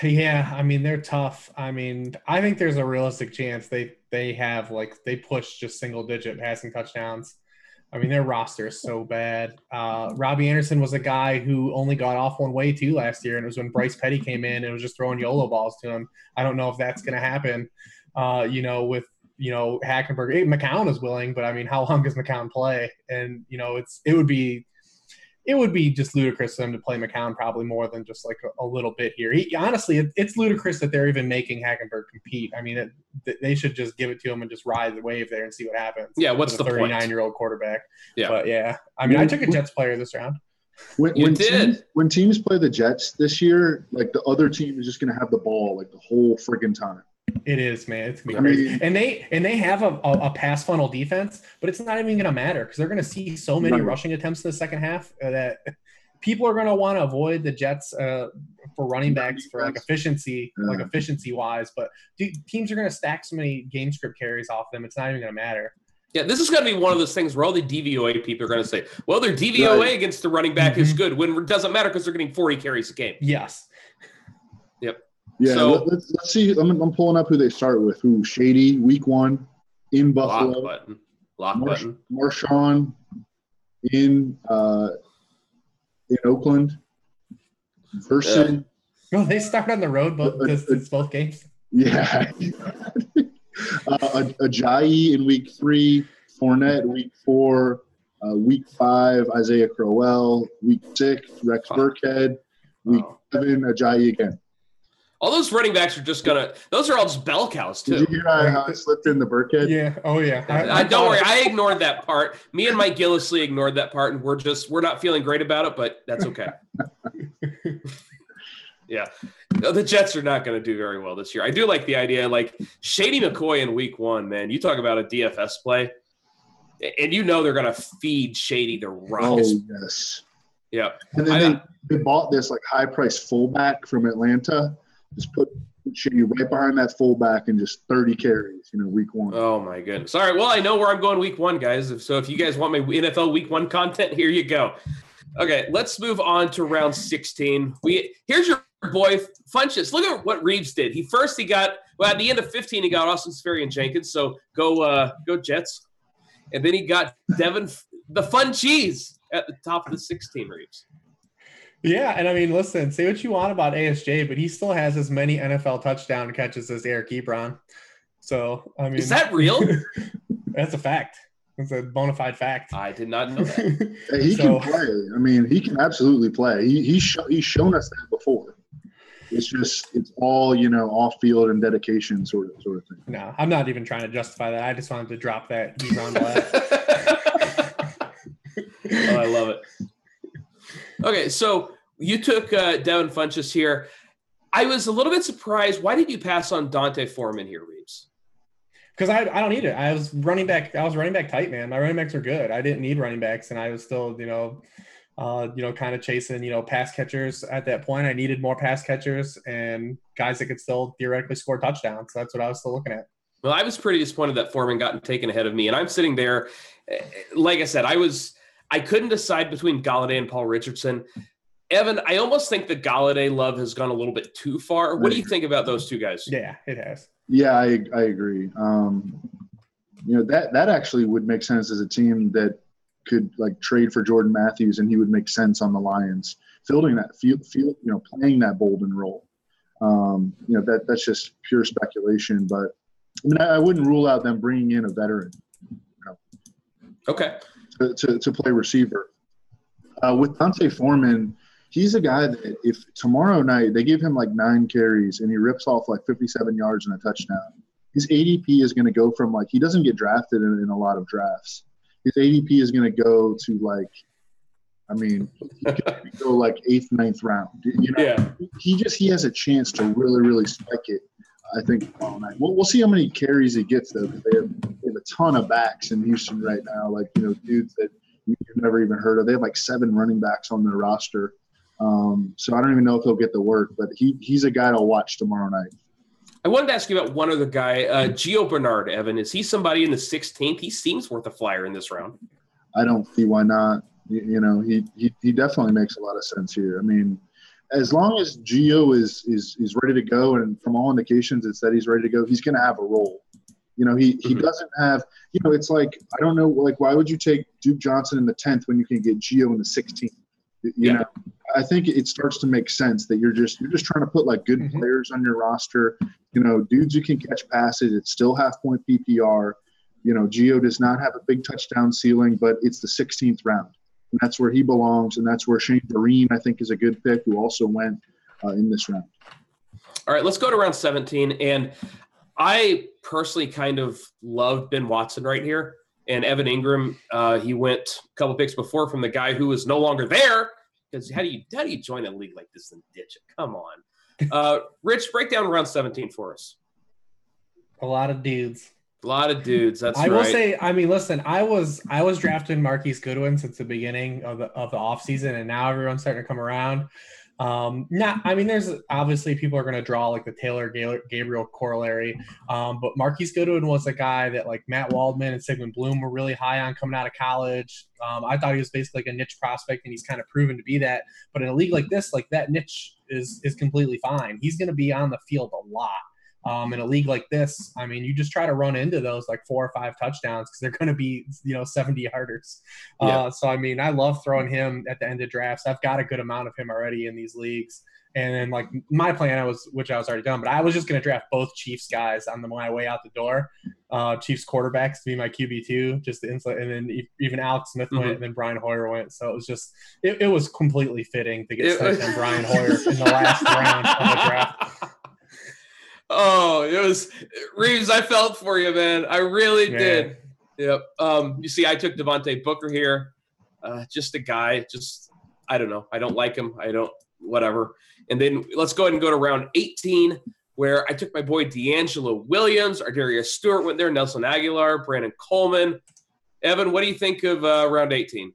Yeah, I mean they're tough. I mean, I think there's a realistic chance they they have like they push just single digit passing touchdowns. I mean their roster is so bad. Uh, Robbie Anderson was a guy who only got off one way too last year, and it was when Bryce Petty came in and was just throwing YOLO balls to him. I don't know if that's going to happen. Uh, you know, with you know, Hackenberg, hey, McCown is willing, but I mean, how long does McCown play? And you know, it's it would be it would be just ludicrous for them to play McCown probably more than just like a, a little bit here. He, honestly, it, it's ludicrous that they're even making Hackenberg compete. I mean, it, they should just give it to him and just ride the wave there and see what happens. Yeah, what's the 39 year old quarterback? Yeah, but yeah, I mean, I took a Jets player this round. When, you when did. Teams, when teams play the Jets this year, like the other team is just going to have the ball like the whole friggin' time. It is, man. It's gonna I be crazy. mean- and they and they have a, a, a pass funnel defense, but it's not even gonna matter because they're gonna see so many Right. rushing attempts in the second half uh, that people are gonna want to avoid the Jets uh, for running backs for like Defense. efficiency, like efficiency wise. But dude, teams are gonna stack so many game script carries off them. It's not even gonna matter. Yeah, this is going to be one of those things where all the DVOA people are going to say, "Well, their DVOA Right. against the running back is Mhm. good," when it doesn't matter because they're getting 40 carries a game. Yes. Yeah, So- let, us let's see. I'm, I'm pulling up who they start with. Who Shady week one in Buffalo. Lock Buffalo. button, lock Marsh, button. Marshawn in uh, in Oakland versus No, they start on the road, but this, this both games. yeah, uh, Ajayi in week three, Fournette week four, uh, week five Isaiah Crowell, week six Rex Wow. Burkhead, week Oh. seven Ajayi again. All those running backs are just gonna; those are all just bell cows too. Did too. you hear how I slipped in the Burkhead? Yeah. Oh yeah. I, don't worry, I ignored that part. Me and Mike Gillislee ignored that part, and we're just we're not feeling great about it, but that's okay. yeah, No, the Jets are not going to do very well this year. I do like the idea, like Shady McCoy in Week One. Man, you talk about a DFS play, and you know they're going to feed Shady the Oh rocks. yes. Yeah, And then I they, they bought this like high price fullback from Atlanta. Just put Shady right behind that fullback and just 30 carries, you know, week one. Oh my goodness. All right. Well, I know where I'm going week one, guys. So if you guys want my NFL week one content, here you go. Okay, let's move on to round 16. We here's your boy Funchess. Look at what Reebs did. He first he got well at the end of 15, he got Austin Seferian-Jenkins. So go uh go Jets. And then he got Devin the fun cheese at the top of the 16 Reebs. Yeah, and I mean, listen, say what you want about ASJ, but he still has as many NFL touchdown catches as Eric Ebron. So I mean, Is that real? that's a fact. It's a bona fide fact. I did not know that. Hey, he So- can play. I mean, he can absolutely play. He, he's, sho- he's shown us that before. It's just, it's all, you know, off field and dedication sort of, sort of thing. no, I'm not even trying to justify that. I just wanted to drop that Ebron blast. oh, I love it. Okay, so you took uh, Devin Funchess here. I was a little bit surprised. Why did you pass on D'Onta Foreman here, Reebs? Because I, I don't need it. I was running back. I was running back tight, man. My running backs are good. I didn't need running backs, and I was still, you know, uh, you know, kind of chasing, you know, pass catchers at that point. I needed more pass catchers and guys that could still theoretically score touchdowns. So that's what I was still looking at. Well, I was pretty disappointed that Foreman got taken ahead of me, and I'm sitting there. eh, Like I said, I was I couldn't decide between Golladay and Paul Richardson. Evan, I almost think the Golladay love has gone a little bit too far. What do you think about those two guys? Yeah, it has. Yeah, I, I agree. Um, you know, that, that actually would make sense as a team that could like trade for Jordan Matthews and he would make sense on the Lions, fielding that, field, field, you know, playing that Bolden role. Um, you know, that, that's just pure speculation, but I mean, I, I wouldn't rule out them bringing in a veteran Okay. To, to, to play receiver. Uh, with D'Onta Foreman, he's a guy that if tomorrow night they give him like nine carries and he rips off like 57 yards and a touchdown, his ADP is going to go from like he doesn't get drafted in, in a lot of drafts. His ADP is going to go to like, I mean, go like eighth, ninth round. You know, Yeah. he just he has a chance to really, really spike it. I think tomorrow night. We'll, we'll see how many carries he gets though. They have, they have a ton of backs in Houston right now, like you know dudes that you've never even heard of. They have like seven running backs on their roster. Um, so I don't even know if he'll get the work, but he he's a guy to watch tomorrow night. I wanted to ask you about one other guy, uh, Gio Bernard. Evan, is he somebody in the 16th? He seems worth a flyer in this round. I don't see why not. You, you know, he, he he definitely makes a lot of sense here. I mean, as long as Gio is is is ready to go, and from all indications, it's that he's ready to go. He's going to have a role. You know, he he Mhm. doesn't have. You know, it's like I don't know. Like, why would you take Duke Johnson in the tenth when you can get Gio in the sixteenth? You Yeah. know, I think it starts to make sense that you're just you're just trying to put like good Mhm. players on your roster. You know, dudes who can catch passes. It's still half point PPR. You know, Gio does not have a big touchdown ceiling, but it's the 16th round, and that's where he belongs, and that's where Shane Vereen I think is a good pick, who also went uh, in this round. All right, let's go to round 17. And I personally kind of loved Ben Watson right here. And Evan Engram, uh, he went a couple picks before from the guy who is no longer there. Because how do you how do you join a league like this and ditch it? Come on. Uh, Rich, break down round 17 for us. A lot of dudes. A lot of dudes. That's I right. will say, I mean, listen, I was I was drafting Marquise Goodwin since the beginning of the of the offseason, and now everyone's starting to come around. Um, not, I mean, there's obviously people are going to draw like the Taylor Gabriel, corollary, um, but Marquise Goodwin was a guy that like Matt Waldman and Sigmund Bloom were really high on coming out of college. Um, I thought he was basically like a niche prospect, and he's kind of proven to be that. But in a league like this, like that niche is is completely fine. He's going to be on the field a lot. Um, in a league like this, I mean, you just try to run into those like four or five touchdowns because they're going to be, you know, 70 yarders. Yeah. Uh, so, I mean, I love throwing him at the end of drafts. I've got a good amount of him already in these leagues. And then, like, my plan, I was, which I was already done, but I was just going to draft both Chiefs guys on the, my way out the door. Uh, Chiefs quarterbacks to be my QB2, just the insulate. And then even Alex Smith went, Mhm. and then Brian Hoyer went. So it was just, it, it was completely fitting to get stuck on Brian Hoyer in the last round of the draft. Oh, it was Reebs. I felt for you, man. I really Yeah. did. Yep. Um, you see, I took Devontae Booker here. Uh, just a guy. Just I don't know. I don't like him. I don't. Whatever. And then let's go ahead and go to round 18, where I took my boy DeAngelo Williams, Ardarius Stewart went there, Nelson Agholor, Brandon Coleman. Evan, what do you think of uh, round 18?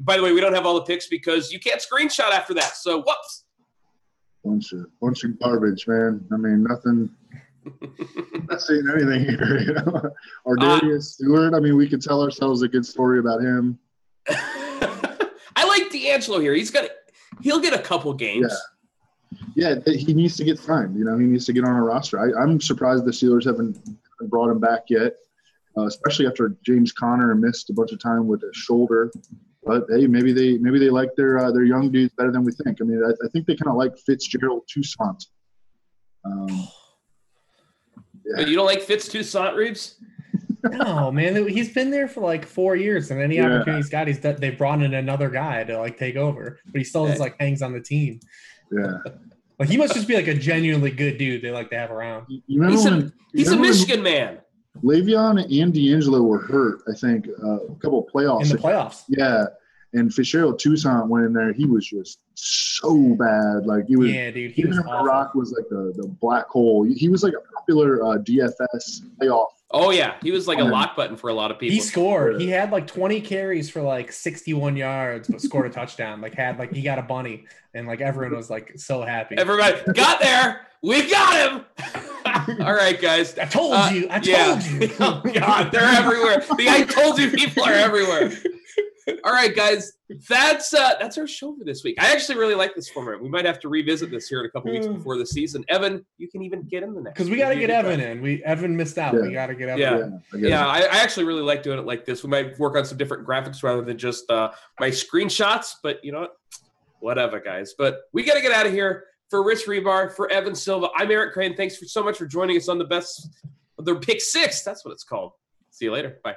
By the way, we don't have all the picks because you can't screenshot after that. So whoops. Bunch of bunch of garbage, man. I mean, nothing. not saying anything here. You know? Or Uh, Stewart. I mean, we could tell ourselves a good story about him. I like DeAngelo here. He's got he'll get a couple games. Yeah, th- he needs to get signed. You know, he needs to get on a roster. I, I'm surprised the Steelers haven't brought him back yet, uh, especially after James Conner missed a bunch of time with a shoulder. But hey, maybe they maybe they like their uh, their young dudes better than we think. I mean, I, I think they kind of like Fitzgerald Toussaint. Um, But you don't like Fitz Toussaint Reebs? No, man, he's been there for like four years, and any Yeah. opportunity he's got, he's done, they brought in another guy to like take over, but he still just like hangs on the team. yeah, Like he must just be like a genuinely good dude they like to have around. you you remember He's a- when you He's a remember when Michigan man. Le'Veon and DeAngelo were hurt? I think uh, a couple of playoffs. In the playoffs, Yeah, and Fitzgerald Toussaint went in there. He was just so bad. Like he was. yeah, dude, he Even was awful. Rock was like the, the black hole, he was like a popular uh, DFS playoff. Oh yeah, he was like a Um, lock button for a lot of people. He scored. He had like 20 carries for like 61 yards, but scored a touchdown. Like had like he got a bunny, and like everyone was like so happy. Everybody got there. We got him. All right, guys. I told Uh, you. I told yeah. you. oh God, they're everywhere. The I told you people are everywhere. All right, guys. That's uh that's our show for this week. I actually really like this format. We might have to revisit this here in a couple weeks Mm. before the season. Evan, you can even get in the next Because we got to get Evan in. We Evan missed out. Yeah. We got to get Evan. Yeah. in. I. Yeah, I, I actually really like doing it like this. We might work on some different graphics rather than just uh, my screenshots, but you know what? Whatever, guys. But we got to get out of here. For Rich Hribar, for Evan Silva, I'm Eric Crain. Thanks for so much for joining us on the best, the pick six. That's what it's called. See you later. Bye.